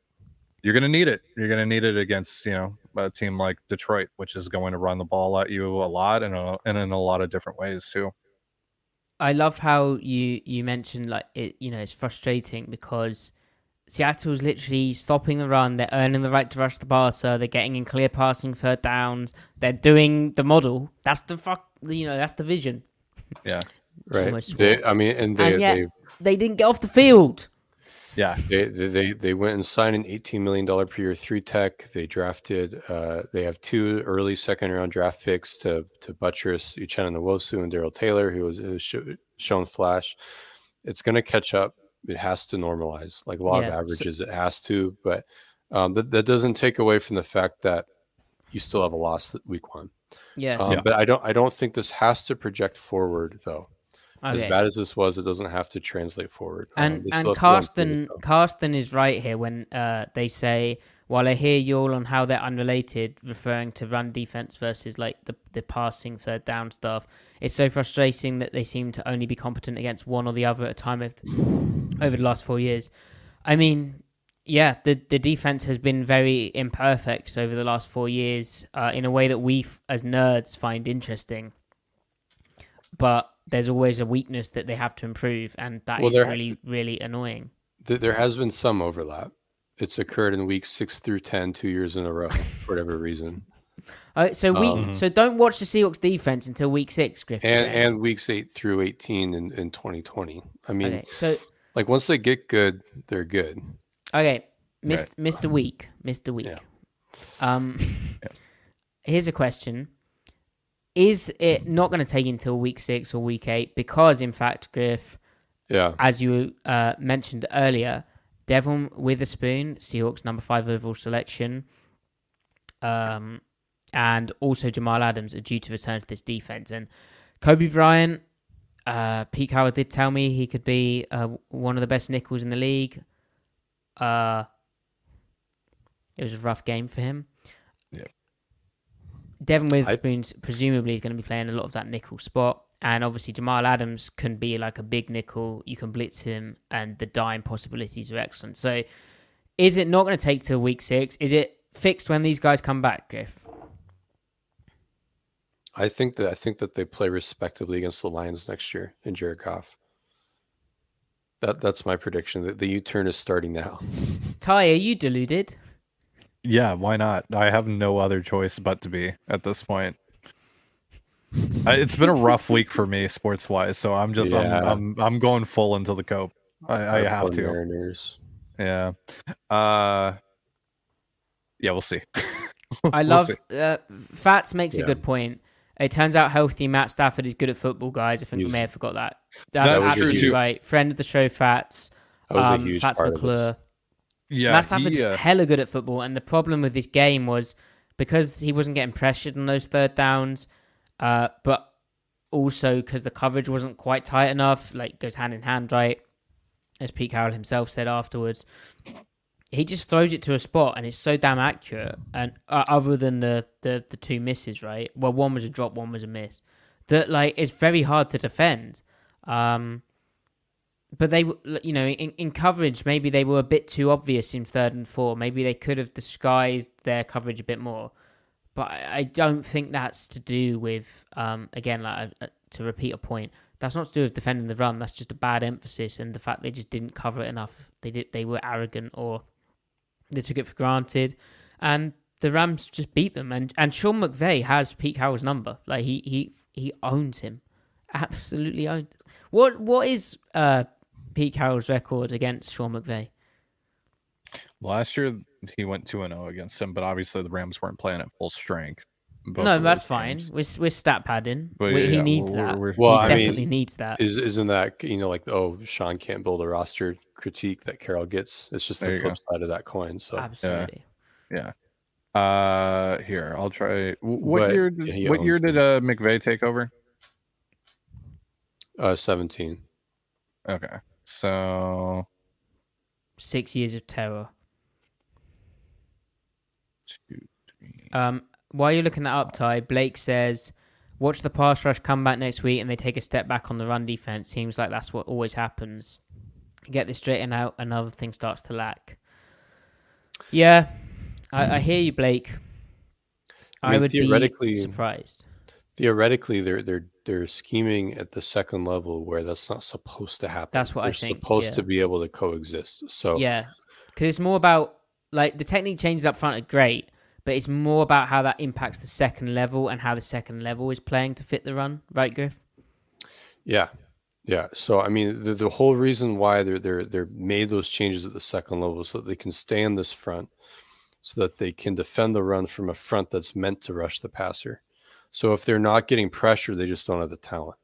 you're going to need it. You're going to need it against you know a team like Detroit, which is going to run the ball at you a lot and, a, and in a lot of different ways too. I love how you you mentioned like it. You know, it's frustrating because Seattle's literally stopping the run. They're earning the right to rush the passer. They're getting in clear passing third downs. They're doing the model. That's the fuck. You know, that's the vision. Yeah, Right. They. I mean, and they, and yet they didn't get off the field. Yeah, They, they they they went and signed an eighteen million dollar per year three tech. They drafted. Uh, they have two early second round draft picks to to buttress Uchenna Nwosu and Darrell Taylor, who has, has sho- shown flash. It's going to catch up. It has to normalize. Like law Yeah, of so- averages, it has to. But um, that that doesn't take away from the fact that you still have a loss week one. Yes. Um, But I don't I don't think this has to project forward though. As bad as this was, it doesn't have to translate forward. Um, And they and still have to go and prove Carsten. Carsten is right here when uh, they say, while I hear you all on how they're unrelated, referring to run defense versus like the the passing third down stuff. It's so frustrating that they seem to only be competent against one or the other at a time over over the last four years. I mean, yeah, the the defense has been very imperfect over the last four years uh, in a way that we f- as nerds find interesting. But there's always a weakness that they have to improve, and that is Well, there- really really annoying. Th- there has been some overlap. It's occurred in weeks six through ten, two years in a row, for whatever reason. Uh, so we Um, so don't watch the Seahawks defense until week six, Griffin. And and weeks eight through 18 in, in 2020. I mean, okay, so like once they get good, they're good. okay, missed missed a week, missed a week. Yeah. Um, here's a question: Is it not going to take until week six or week eight? Because in fact, Griff, Yeah. as you uh, mentioned earlier, Devon Witherspoon, Seahawks number five overall selection, um, and also Jamal Adams are due to return to this defense. And Coby Bryant, uh, Pete Howard did tell me he could be uh, one of the best nickels in the league. Uh, it was a rough game for him. Yep. Devon Witherspoon presumably is going to be playing a lot of that nickel spot. And obviously, Jamal Adams can be like a big nickel. You can blitz him, and the dime possibilities are excellent. So, is it not going to take till week six? Is it fixed when these guys come back, Griff? I think that I think that they play respectably against the Lions next year in Jared Goff. That that's my prediction. That the U turn is starting now. Ty, are you deluded? Yeah, why not? I have no other choice but to be at this point. I- It's been a rough week for me sports wise, so I'm just Yeah. I'm, I'm I'm going full into the cope. I, I have to. Mariners. Yeah. Uh yeah, we'll see. I We'll love see. uh, Fats makes a good point. It turns out healthy Matt Stafford is good at football, guys. I think He's- we may have forgot that. That's, That's true, absolutely right. Friend of the show, Fats. That was um, a huge Fats part of McClure. this. Yeah, Matt Stafford's he, uh, hella good at football, and the problem with this game was because he wasn't getting pressured on those third downs, uh, but also because the coverage wasn't quite tight enough. Like goes hand in hand, right? As Pete Carroll himself said afterwards, he just throws it to a spot, and it's so damn accurate. And uh, other than the, the the two misses, right? Well, one was a drop, one was a miss. That like it's very hard to defend. Um, but they, you know, in, in coverage, maybe they were a bit too obvious in third and four. Maybe they could have disguised their coverage a bit more. But I I don't think that's to do with, um, again, like uh, to repeat a point, that's not to do with defending the run. That's just a bad emphasis and the fact they just didn't cover it enough. They did, they were arrogant or they took it for granted, and the Rams just beat them. And and Sean McVay has Pete Carroll's number. Like he he he owns him, absolutely owns. What what is uh Pete Carroll's record against Sean McVay? last year he went 2 and 0 against him, but obviously the Rams weren't playing at full strength. no, that's those fine. games. We're, we're stat padding. But We- he needs we're- that. we're- Well, he I mean, definitely needs that. Is isn't that you know like oh Sean can't build a roster critique that Carroll gets? It's just There the you flip side of that coin. So Absolutely. Yeah. Uh, here I'll try. What But year? Did, he what year did uh McVay take over? uh, seventeen. Okay, so Six years of terror. two, three. Um, while you're looking that up, Ty, Blake says, watch the pass rush come back next week and they take a step back on the run defense. Seems like that's what always happens. Get this straightened out, another thing starts to lack. Yeah, I, I hear you, Blake. I I, mean, would be surprised. Theoretically, they're they're they're scheming at the second level where that's not supposed to happen. That's what I they're think, supposed yeah. to be able to coexist. So Yeah, because it's more about like the technique changes up front are great, but it's more about how that impacts the second level and how the second level is playing to fit the run, right, Griff? Yeah, yeah. So I mean, the, the whole reason why they're they're they're made those changes at the second level so that they can stay in this front, so that they can defend the run from a front that's meant to rush the passer. So if they're not getting pressure, they just don't have the talent.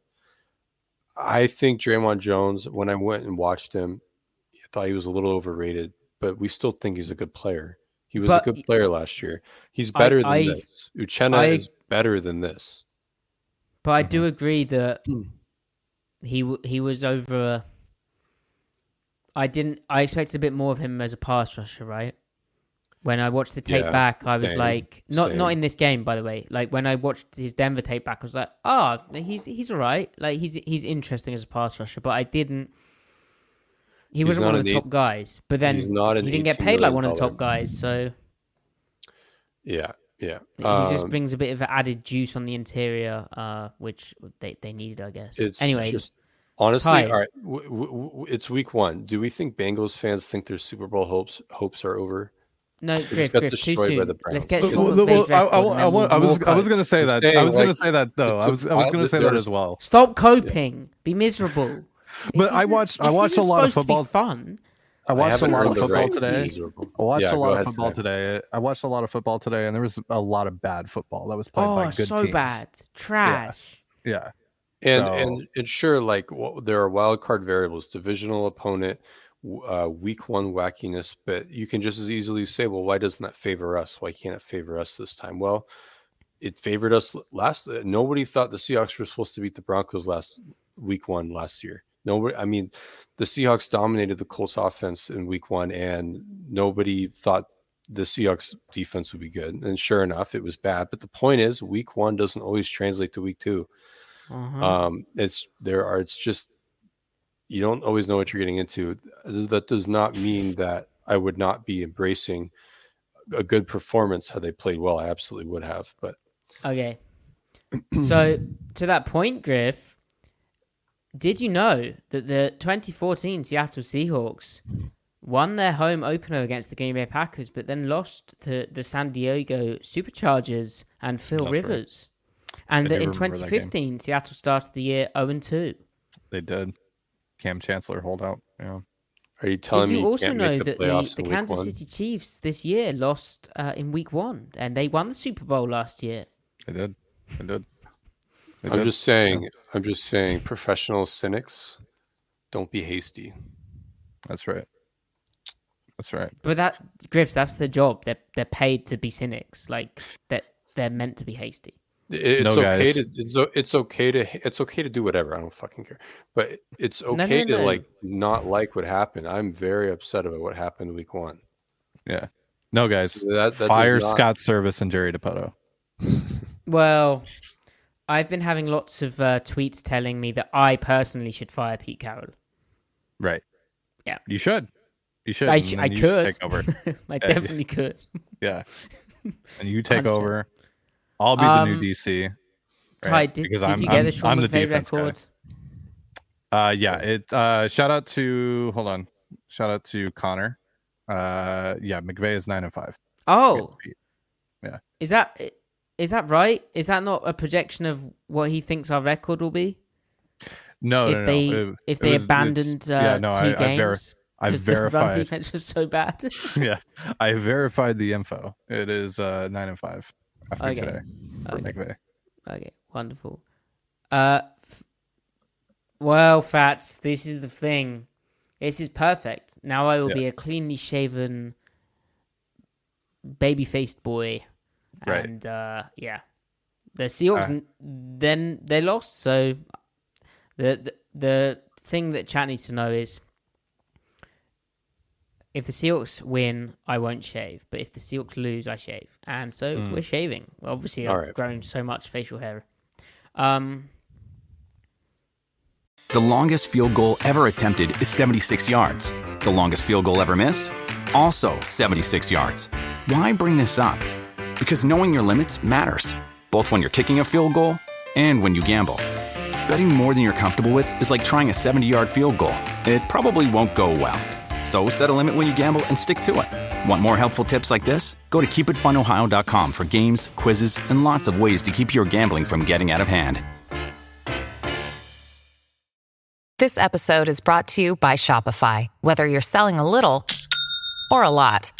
I think Dre'Mont Jones, when I went and watched him, I thought he was a little overrated, but we still think he's a good player. He was But- a good player last year. He's I- better than I- this. Uchenna I- is better than this. But I do agree that Hmm. he he was over. I didn't. I expected a bit more of him as a pass rusher, right? When I watched the tape Yeah, back, I was same, like, not not in this game, by the way. Like when I watched his Denver tape back, I was like, oh, he's he's all right. Like he's he's interesting as a pass rusher, but I didn't. He He's wasn't one of the eight- top guys, but then he didn't get paid like one of the top guys, so Yeah, yeah. he just Um, brings a bit of added juice on the interior, uh, which they, they needed, I guess. It's anyway, just honestly, all right. W- w- w- it's week one. Do we think Bengals fans think their Super Bowl hopes hopes are over? No, Griff, Griff, too soon. Let's get Well, Sean Well, I, I, I, I we'll was I was gonna say I'm that. I saying, was gonna say that though. it's I a- was I was gonna say that as well. Stop coping. Be miserable. But I watched- I watched a lot of supposed to be football- Fun. I watched a lot of football right today. I watched Yeah, a lot of football Ty. today. I watched a lot of football today, and there was a lot of bad football that was played by Oh, good so teams. bad. Trash. Yeah, And So- and and sure, like well, there are wild card variables, divisional opponent, w- uh, week one wackiness, but you can just as easily say, well, why doesn't that favor us? Why can't it favor us this time? Well, it favored us last. uh, Nobody thought the Seahawks were supposed to beat the Broncos last week one last year. Nobody. I mean, the Seahawks dominated the Colts offense in week one, and nobody thought the Seahawks defense would be good. And sure enough, it was bad. But the point is, week one doesn't always translate to week two. Uh-huh. Um, it's there are. It's just you don't always know what you're getting into. That does not mean that I would not be embracing a good performance had they played well. I absolutely would have, but Okay. so to that point, Griff, did you know that the 2014 Seattle Seahawks won their home opener against the Green Bay Packers, but then lost to the San Diego Superchargers and Phil That's right. Rivers? And that in remember that 2015, Seattle started the year 0 2. They did. Kam Chancellor holdout. Yeah. are you telling Did me you you also can't know make the that the, playoffs the in Kansas one? City Chiefs this year lost uh, in week one and they won the Super Bowl last year? They did. They did. They I'm did. just saying. I'm just saying. Professional cynics, don't be hasty. That's right. That's right. But that Griff, that's their job. They're they're paid to be cynics. Like that they're meant to be hasty. It- No, It's okay guys. to it's it's okay to it's okay to do whatever. I don't fucking care. But it's no, okay to like not like what happened. I'm very upset about what happened week one. Yeah. No, guys. That, that Fire not- Scott Servais and Jerry Dipoto. Well, I've been having lots of uh, tweets telling me that I personally should fire Pete Carroll. Right. Yeah. You should. You should. I, sh- I you should could. take over. I Yeah. definitely could. Yeah. And you take 100%. over. I'll be the new Um, DC. Ty, right? did, Because did I'm- you get I'm- the Sean I'm the McVay guy. record? Uh, yeah. It. Uh, shout out to. Hold on. Shout out to Connor. Uh, yeah. McVay is nine and five. Oh, Pete. is that is that right? Is that not a projection of what he thinks our record will be? No, if no, no. they It- if they was- abandoned uh, yeah, no, two I, I, ver- games I because the run defense was so bad. yeah, I verified the info. It is uh nine and five after Okay. today for Okay. Okay, wonderful. Uh, f- well, Fats, this is the thing. This is perfect. Now I will Yeah. be a cleanly shaven, baby-faced boy, Right. and uh, yeah, the Seahawks. Uh. then they lost. So the, the the thing that chat needs to know is. If the Seahawks win, I won't shave. But if the Seahawks lose, I shave. And so Hmm. we're shaving. Well, obviously, I've All right. grown so much facial hair. Um, The longest field goal ever attempted is 76 yards. The longest field goal ever missed? Also 76 yards. Why bring this up? Because knowing your limits matters, both when you're kicking a field goal and when you gamble. Betting more than you're comfortable with is like trying a 70 yard field goal. It probably won't go well. So set a limit when you gamble and stick to it. Want more helpful tips like this? Go to keepitfunohio.com for games, quizzes, and lots of ways to keep your gambling from getting out of hand. This episode is brought to you by Shopify. Whether you're selling a little or a lot,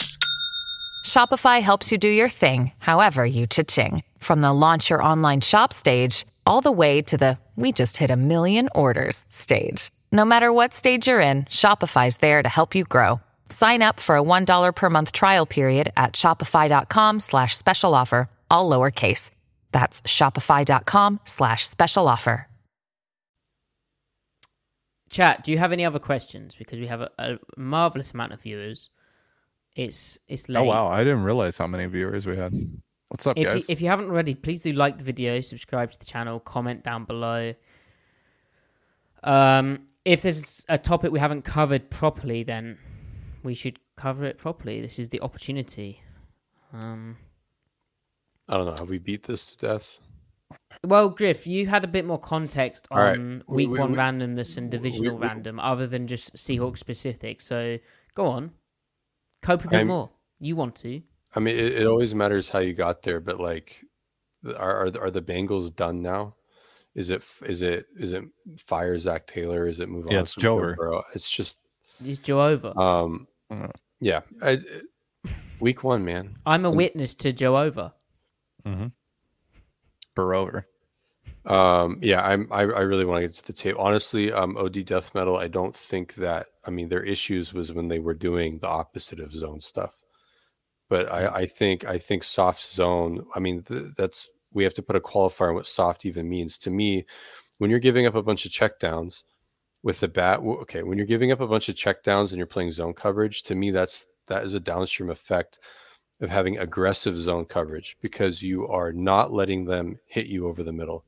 Shopify helps you do your thing, however you cha-ching. From the launch your online shop stage, all the way to the we just hit a million orders stage. No matter what stage you're in, Shopify's there to help you grow. Sign up for a $1 per month trial period at shopify.com slash special offer, all lowercase. That's shopify.com slash special offer. chat. Do you have any other questions? Because we have a, a marvelous amount of viewers. It's it's late. Oh wow, I didn't realize how many viewers we had. What's up, If you, guys? if you haven't already, please do like the video, subscribe to the channel, comment down below. Um, if there's a topic we haven't covered properly, then we should cover it properly. This is the opportunity. Um, I don't know. Have we beat this to death? well, Griff, you had a bit more context All right. on We- week we- one we- randomness and divisional we- random, other than just Seahawks specific. So go on, cope a bit I'm- more. You want to? I mean, it, it always matters how you got there, but like, are are the, are the Bengals done now? Is it is it is it fire Zac Taylor? Is it move Yeah, on? it's from Joe Joe Burrow. Burrow? It's just Is Joe over? um Uh, yeah. I, week one, man. I'm a witness to Joe over. mm-hmm. Barover. Um, yeah, I'm. I, I really want to get to the tape. Honestly, um, OD Death Metal. I don't think that. I mean, their issues was when they were doing the opposite of zone stuff. But I, I think I think soft zone. I mean, th- that's we have to put a qualifier on what soft even means. To me, when you're giving up a bunch of checkdowns with the bat, okay, when you're giving up a bunch of checkdowns and you're playing zone coverage, to me, that's that is a downstream effect of having aggressive zone coverage because you are not letting them hit you over the middle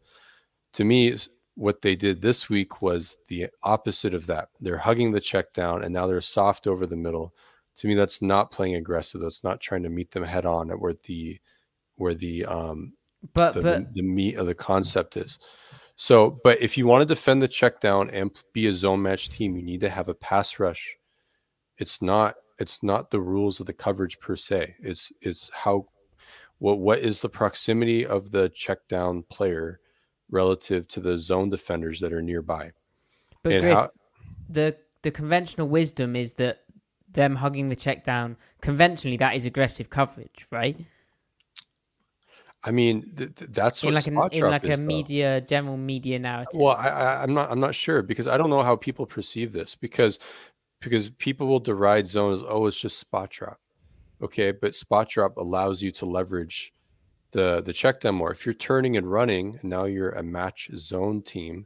to me what they did this week was the opposite of that they're hugging the check down and now they're soft over the middle To me, that's not playing aggressive. That's not trying to meet them head on at where the where the um But the, but the, the meat of the concept is. So, but if you want to defend the check down and be a zone match team, you need to have a pass rush. It's not it's not the rules of the coverage per se. It's it's how what what is the proximity of the check down player relative to the zone defenders that are nearby. but Griff, how- the the conventional wisdom is that them hugging the check down conventionally that is aggressive coverage, right? I mean, th- th- that's in what like an, in like is, a though. media general media narrative. Well, I, I, I'm not. I'm not sure because I don't know how people perceive this because because people will deride zones. Oh, it's just spot drop. Okay, but spot drop allows you to leverage the the check down more. If you're turning and running, and now you're a match zone team,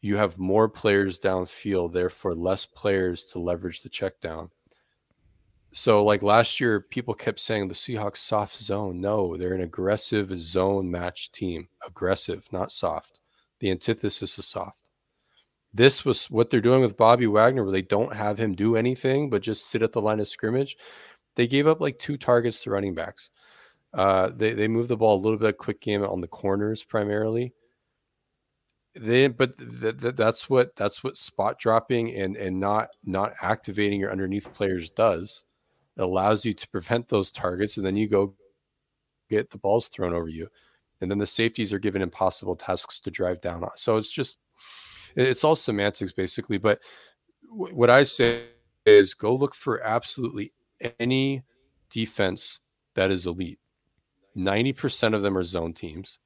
you have more players downfield, therefore less players to leverage the check down. So, like last year, people kept saying the Seahawks soft zone. No, they're an aggressive zone match team. Aggressive, not soft. The antithesis is soft. This was what they're doing with Bobby Wagner, where they don't have him do anything but just sit at the line of scrimmage. They gave up like two targets to running backs. Uh, they they moved the ball a little bit quick game on the corners primarily. They but th- th- that's what that's what spot dropping and and not not activating your underneath players does. It allows you to prevent those targets, and then you go get the balls thrown over you, and then the safeties are given impossible tasks to drive down on. So it's just it's all semantics basically. But wh- what I say is go look for absolutely any defense that is elite. 90% of them are zone teams,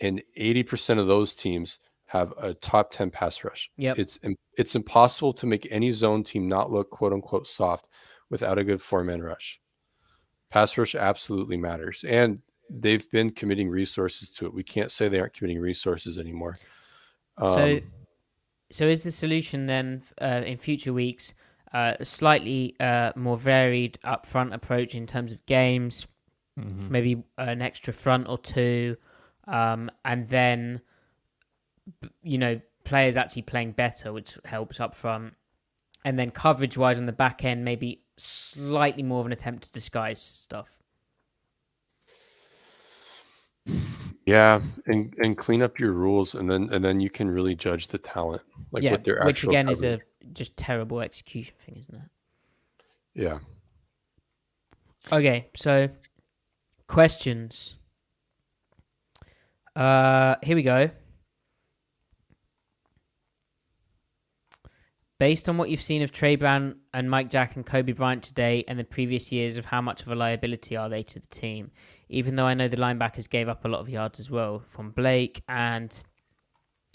and 80% of those teams have a top 10 pass rush. Yep. It's it's impossible to make any zone team not look quote unquote soft without a good four man rush. Pass rush absolutely matters. And they've been committing resources to it. We can't say they aren't committing resources anymore. so, Um, so is the solution then uh, in future weeks uh, a slightly uh, more varied upfront approach in terms of games, maybe an extra front or two, um, and then you know players actually playing better, which helps up front, and then coverage wise on the back end, maybe slightly more of an attempt to disguise stuff. yeah, and and clean up your rules and then and then you can really judge the talent. Like yeah, what their which again is a just terrible execution thing, isn't it? yeah. Okay, so questions. Uh, here we go. Based on what you've seen of Tre Brown and Mike Jack and Coby Bryant today and the previous years of how much of a liability are they to the team? Even though I know the linebackers gave up a lot of yards as well from Blake and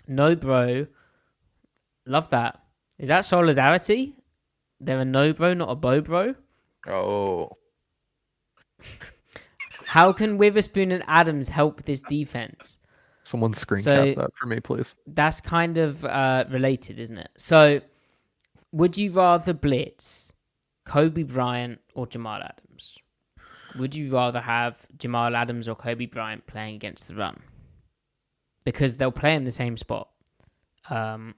no bro. Love that. Is that solidarity? They're a no bro, not a bo bro. Oh, How can Witherspoon and Adams help this defense? someone screen So- cap that for me, please. That's kind of uh, related, isn't it? So, would you rather blitz Coby Bryant or Jamal Adams? Would you rather have Jamal Adams or Coby Bryant playing against the run? Because they'll play in the same spot. Um,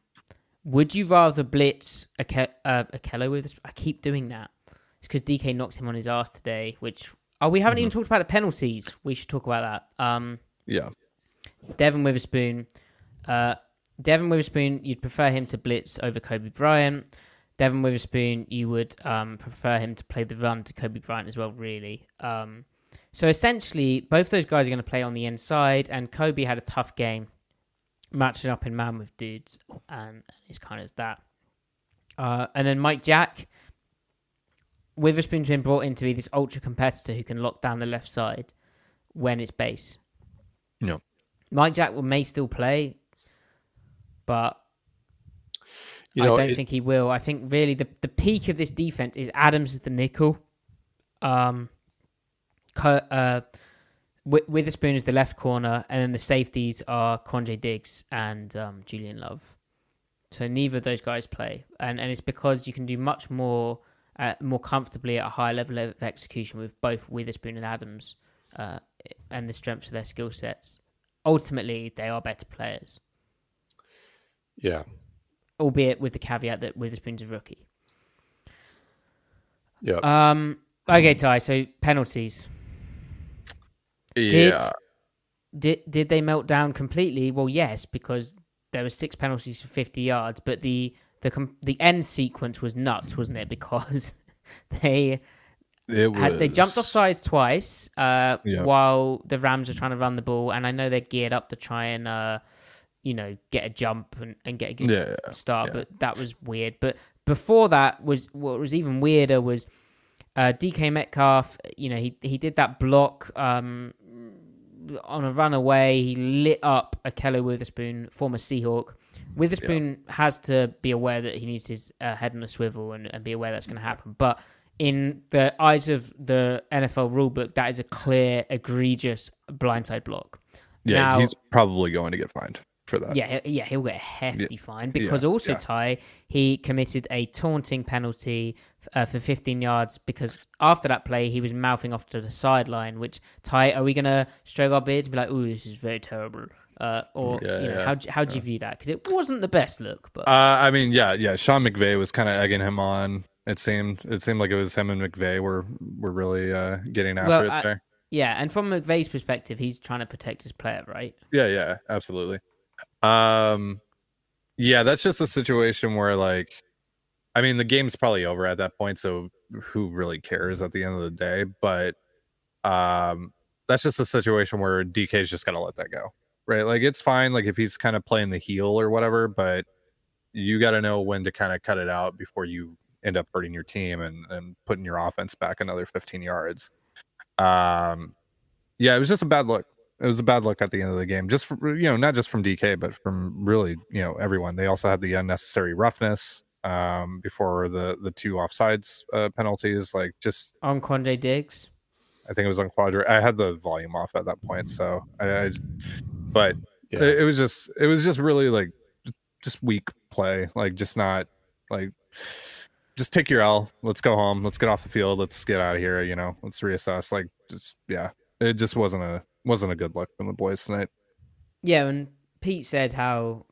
would you rather blitz Ake- uh, Ahkello with? I keep doing that. It's because DK knocked him on his ass today. Which oh, we haven't even talked about the penalties. We should talk about that. Um, Yeah. Devon Witherspoon. Uh, Devon Witherspoon, you'd prefer him to blitz over Coby Bryant. Devon Witherspoon, you would um, prefer him to play the run to Coby Bryant as well, really. Um, so essentially, both those guys are going to play on the inside, and Coby had a tough game matching up in man with dudes, and it's kind of that. Uh, and then Mike Jack, Witherspoon's been brought in to be this ultra competitor who can lock down the left side when it's base. No. Mike Jack will may still play, but You know, I don't it- think he will. I think really the the peak of this defense is Adams as the nickel, um, uh, Witherspoon is the left corner, and then the safeties are Quandre Diggs and um, Julian Love. So neither of those guys play, and and it's because you can do much more, uh, more comfortably at a high level of execution with both Witherspoon and Adams, uh, and the strengths of their skill sets. Ultimately, they are better players yeah. albeit with the caveat that Witherspoon's a rookie. Yeah. Um. Okay, Ty. So penalties. Did Yeah. did did they melt down completely? Well, yes, because there were six penalties for fifty yards, but the the com- the end sequence was nuts, wasn't it? Because they had they jumped off sides twice uh, Yeah. while the Rams were trying to run the ball, and I know they're geared up to try and uh, you know get a jump and, and get a good Yeah, yeah, start, yeah. but that was weird. But before that was what was even weirder was uh, DK Metcalf. You know he he did that block um, on a run away. He lit up Ahkello Witherspoon, former Seahawk. Witherspoon has to be aware that he needs his uh, head on a swivel and, and be aware that's going to happen. But in the eyes of the NFL rulebook, that is a clear, egregious blindside block. Yeah, Now- he's probably going to get fined for that. Yeah, yeah, he'll get a hefty fine yeah, because also yeah. Ty he committed a taunting penalty uh, for 15 yards because after that play he was mouthing off to the sideline. Which Ty, are we gonna stroke our beards and be like, "Oh, this is very terrible," uh, or Yeah, you know, yeah, how how do you view that? Because it wasn't the best look, but Uh, I mean, yeah, yeah. Sean McVay was kind of egging him on. It seemed. It seemed like it was him and McVay were were really uh, getting after Well, it I- there. yeah. And from McVay's perspective, he's trying to protect his player, right? Yeah, yeah, absolutely. Um, yeah, that's just a situation where, like, I mean, the game's probably over at that point, so who really cares at the end of the day? But, um, that's just a situation where DK's just gotta let that go, right? Like, it's fine, like if he's kind of playing the heel or whatever, but you got to know when to kind of cut it out before you end up hurting your team and and putting your offense back another 15 yards. Um, yeah, it was just a bad look. It was a bad look at the end of the game. Just for, you know, not just from DK, but from really you know everyone. They also had the unnecessary roughness um, before the the two offsides uh, penalties. Like just, On Quandre Diggs. I think it was on Quadra. I had the volume off at that point, so I. I but Yeah. it, it was just, it was just really like, just weak play. Like just not like. Just take your L. Let's go home. Let's get off the field. Let's get out of here. You know, let's reassess. Like, just yeah, it just wasn't a wasn't a good look from the boys tonight. Yeah, and Pete said how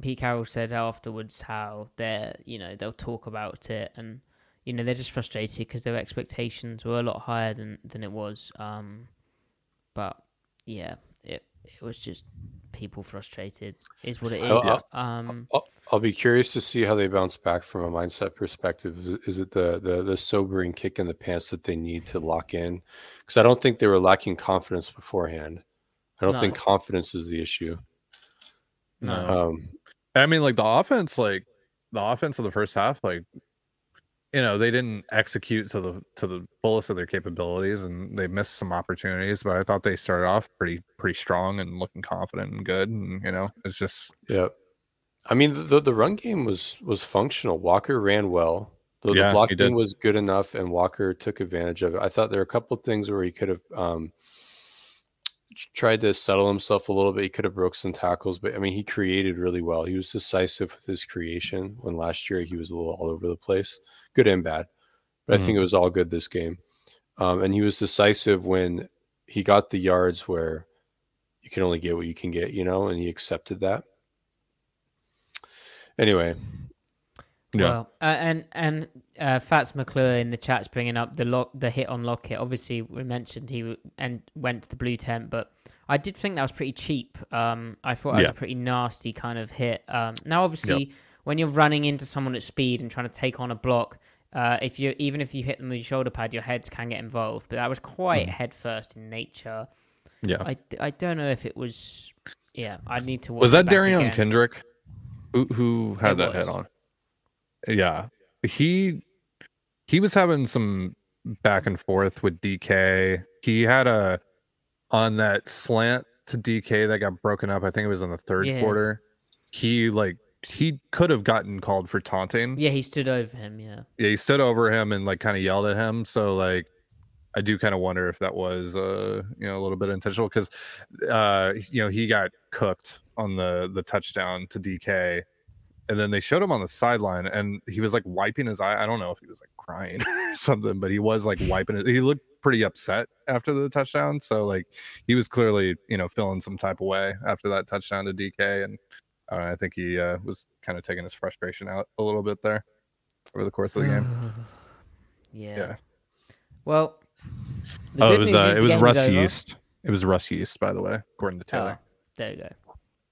Pete Carroll said afterwards how they're you know they'll talk about it and you know they're just frustrated because their expectations were a lot higher than than it was. Um, but yeah, it it was just people frustrated is what it is. I'll- is. Um, I'll, I'll be curious to see how they bounce back from a mindset perspective. Is, it- is it the, the the sobering kick in the pants that they need to lock in? Because I don't think they were lacking confidence beforehand. I don't think confidence is the issue. no. Um, I mean, like the offense, like the offense of the first half, like you know, they didn't execute to the to the fullest of their capabilities, and they missed some opportunities. But I thought they started off pretty pretty strong and looking confident and good. And you know, it's just yeah, I mean the the run game was was functional. Walker ran well. The, Yeah, the blocking was good enough, and Walker took advantage of it. I thought there were a couple of things where he could have um, tried to settle himself a little bit. He could have broke some tackles, but I mean, he created really well. He was decisive with his creation. When last year he was a little all over the place, good and bad. But I think it was all good this game. Um, and he was decisive when he got the yards where you can only get what you can get, you know, and he accepted that. Anyway, yeah. Well, uh, and and uh, Fats McClure in the chat's bringing up the lock, the hit on Lockett. Obviously, we mentioned he w- and went to the blue tent, but I did think that was pretty cheap. Um, I thought that was a pretty nasty kind of hit. Um, now, obviously, when you're running into someone at speed and trying to take on a block, uh, if you even if you hit them with your shoulder pad, your heads can get involved. But that was quite head first in nature. yeah. I, I don't know if it was. Yeah, I need to. Watch was that Derion. Kendrick who who had It that was. on? Yeah, he he was having some back and forth with DK. He had a on that slant to DK that got broken up. I think it was in the third Yeah. quarter. He like he could have gotten called for taunting. Yeah, he stood over him. Yeah. Yeah, he stood over him and like kind of yelled at him. So like I do kind of wonder if that was uh you know a little bit intentional because uh you know he got cooked on the the touchdown to DK and then they showed him on the sideline and he was like wiping his eye. I don't know if he was like crying or something, but he was like wiping it. He looked pretty upset after the touchdown. So like he was clearly, you know, feeling some type of way after that touchdown to DK and uh, I think he uh, was kind of taking his frustration out a little bit there over the course of the game. Yeah. Yeah. Well, the Oh, good it was news uh, is it was game Russ over. Yeast. It was Russ Yeast, by the way, according to Oh, Taylor. there you go.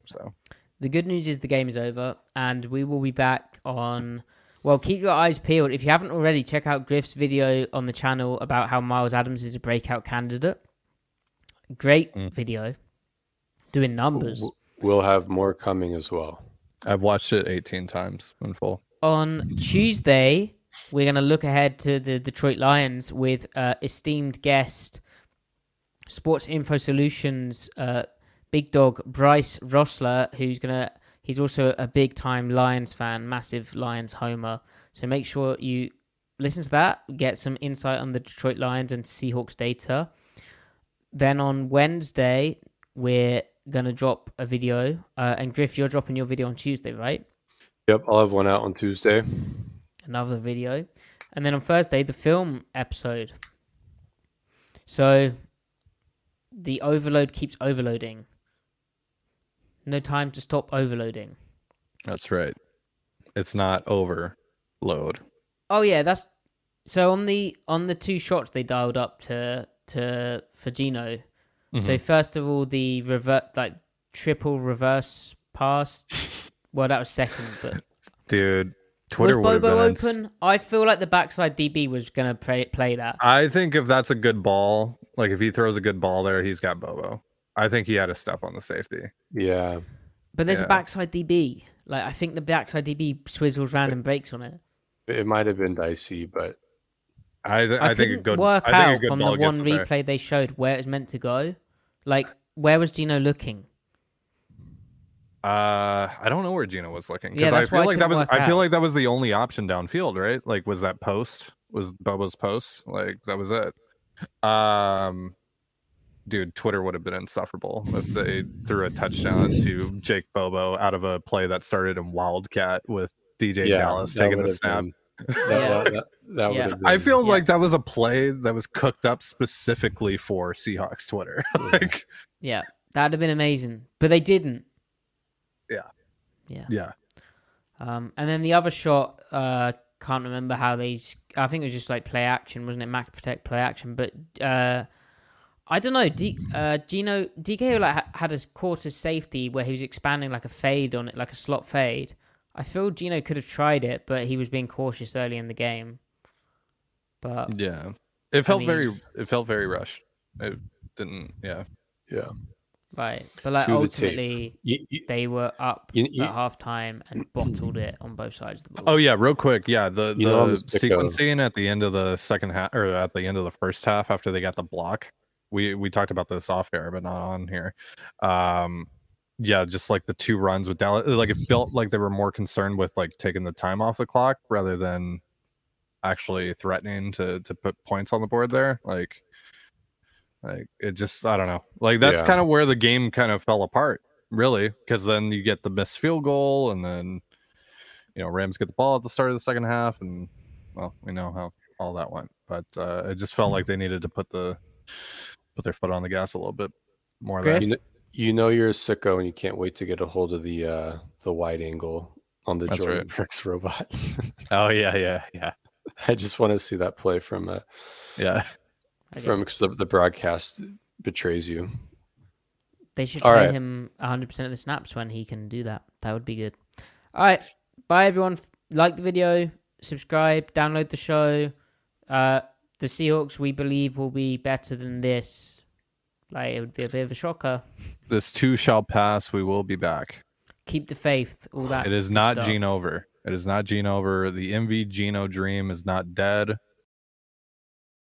So The good news is the game is over, and we will be back on. Well, keep your eyes peeled. If you haven't already, check out Griff's video on the channel about how Myles Adams is a breakout candidate. Great Mm. video, doing numbers. We'll have more coming as well. I've watched it 18 times in full. On Tuesday, we're going to look ahead to the Detroit Lions with uh, esteemed guest, Sports Info Solutions uh, big dog Bryce Rossler, who's going to. He's also a big time Lions fan, massive Lions homer. So make sure you listen to that, get some insight on the Detroit Lions and Seahawks data. Then on Wednesday, we're going to drop a video. Uh, and Griff, you're dropping your video on Tuesday, right? Yep, I'll have one out on Tuesday. another video. And then on Thursday, the film episode. So the overload keeps overloading. No time to stop overloading. That's right. It's not overload. Oh yeah, that's so on the on the two shots they dialed up to to for Geno. So Mhm. first of all, the revert like triple reverse pass. Well, that was second, but Dude, Twitter was Bobo ins- open? I feel like the backside DB was gonna play play that. I think if that's a good ball, like if he throws a good ball there, he's got Bobo. I think he had a step on the safety. Yeah. But there's a backside DB. Like I think the backside DB swizzles round and breaks on it. It might have been dicey, but I, th- I, I think it couldn't good work I out from the one gets it there. replay they showed where it's meant to go. Like where was Geno looking? Uh, I don't know where Geno was looking Yeah, because I feel I like that was I feel like that was the only option downfield, right? Like, was that post? Was Bobo's post? Like that was it. Um, dude, Twitter would have been insufferable if they threw a touchdown to Jake Bobo out of a play that started in Wildcat with DJ yeah, Dallas taking the snap. been- That, Yeah. that, that, that Yeah. would been. I feel Yeah. like that was a play that was cooked up specifically for Seahawks Twitter. like, Yeah, that'd have been amazing, but they didn't. Yeah. Yeah. yeah, Um, and then the other shot, uh, can't remember how they. I think it was just like play action, wasn't it? Max protect play action, but uh, I don't know. D, uh, Geno DK like had a quarter safety where he was expanding like a fade on it, like a slot fade. I feel Geno could have tried it, but he was being cautious early in the game. But yeah. It felt mean- very, it felt very rushed. It didn't, yeah. yeah. right, but like Cue the ultimately, You- you- they were up You- you- at half time and bottled it on both sides of the ball. Oh yeah, real quick. Yeah, the You the sequencing at the end of the second half or at the end of the first half after they got the block. We we talked about this off air, but not on here. Um yeah, just like the two runs with Dallas like it felt like they were more concerned with like taking the time off the clock rather than actually threatening to to put points on the board there. Like like it just I don't know. Like that's Yeah. kind of where the game kind of fell apart, really, because then you get the missed field goal and then you know Rams get the ball at the start of the second half, and well, we know how all that went. But uh, it just felt like they needed to put the put their foot on the gas a little bit more. Griff? You know, you know you're a sicko and you can't wait to get a hold of the uh the wide angle on the That's Jordyn right. Brooks robot. oh yeah, yeah, yeah, I just want to see that play from uh yeah. From because the, the broadcast betrays you. They should All play right. him 100% of the snaps when he can do that. That would be good. All right. Bye, everyone. Like the video, subscribe, download the show. Uh, the Seahawks, we believe, will be better than this. Like, it would be a bit of a shocker. This too shall pass. We will be back. Keep the faith, all that. It is not stuff. Gene over. It is not Gene over. The MV Geno dream is not dead.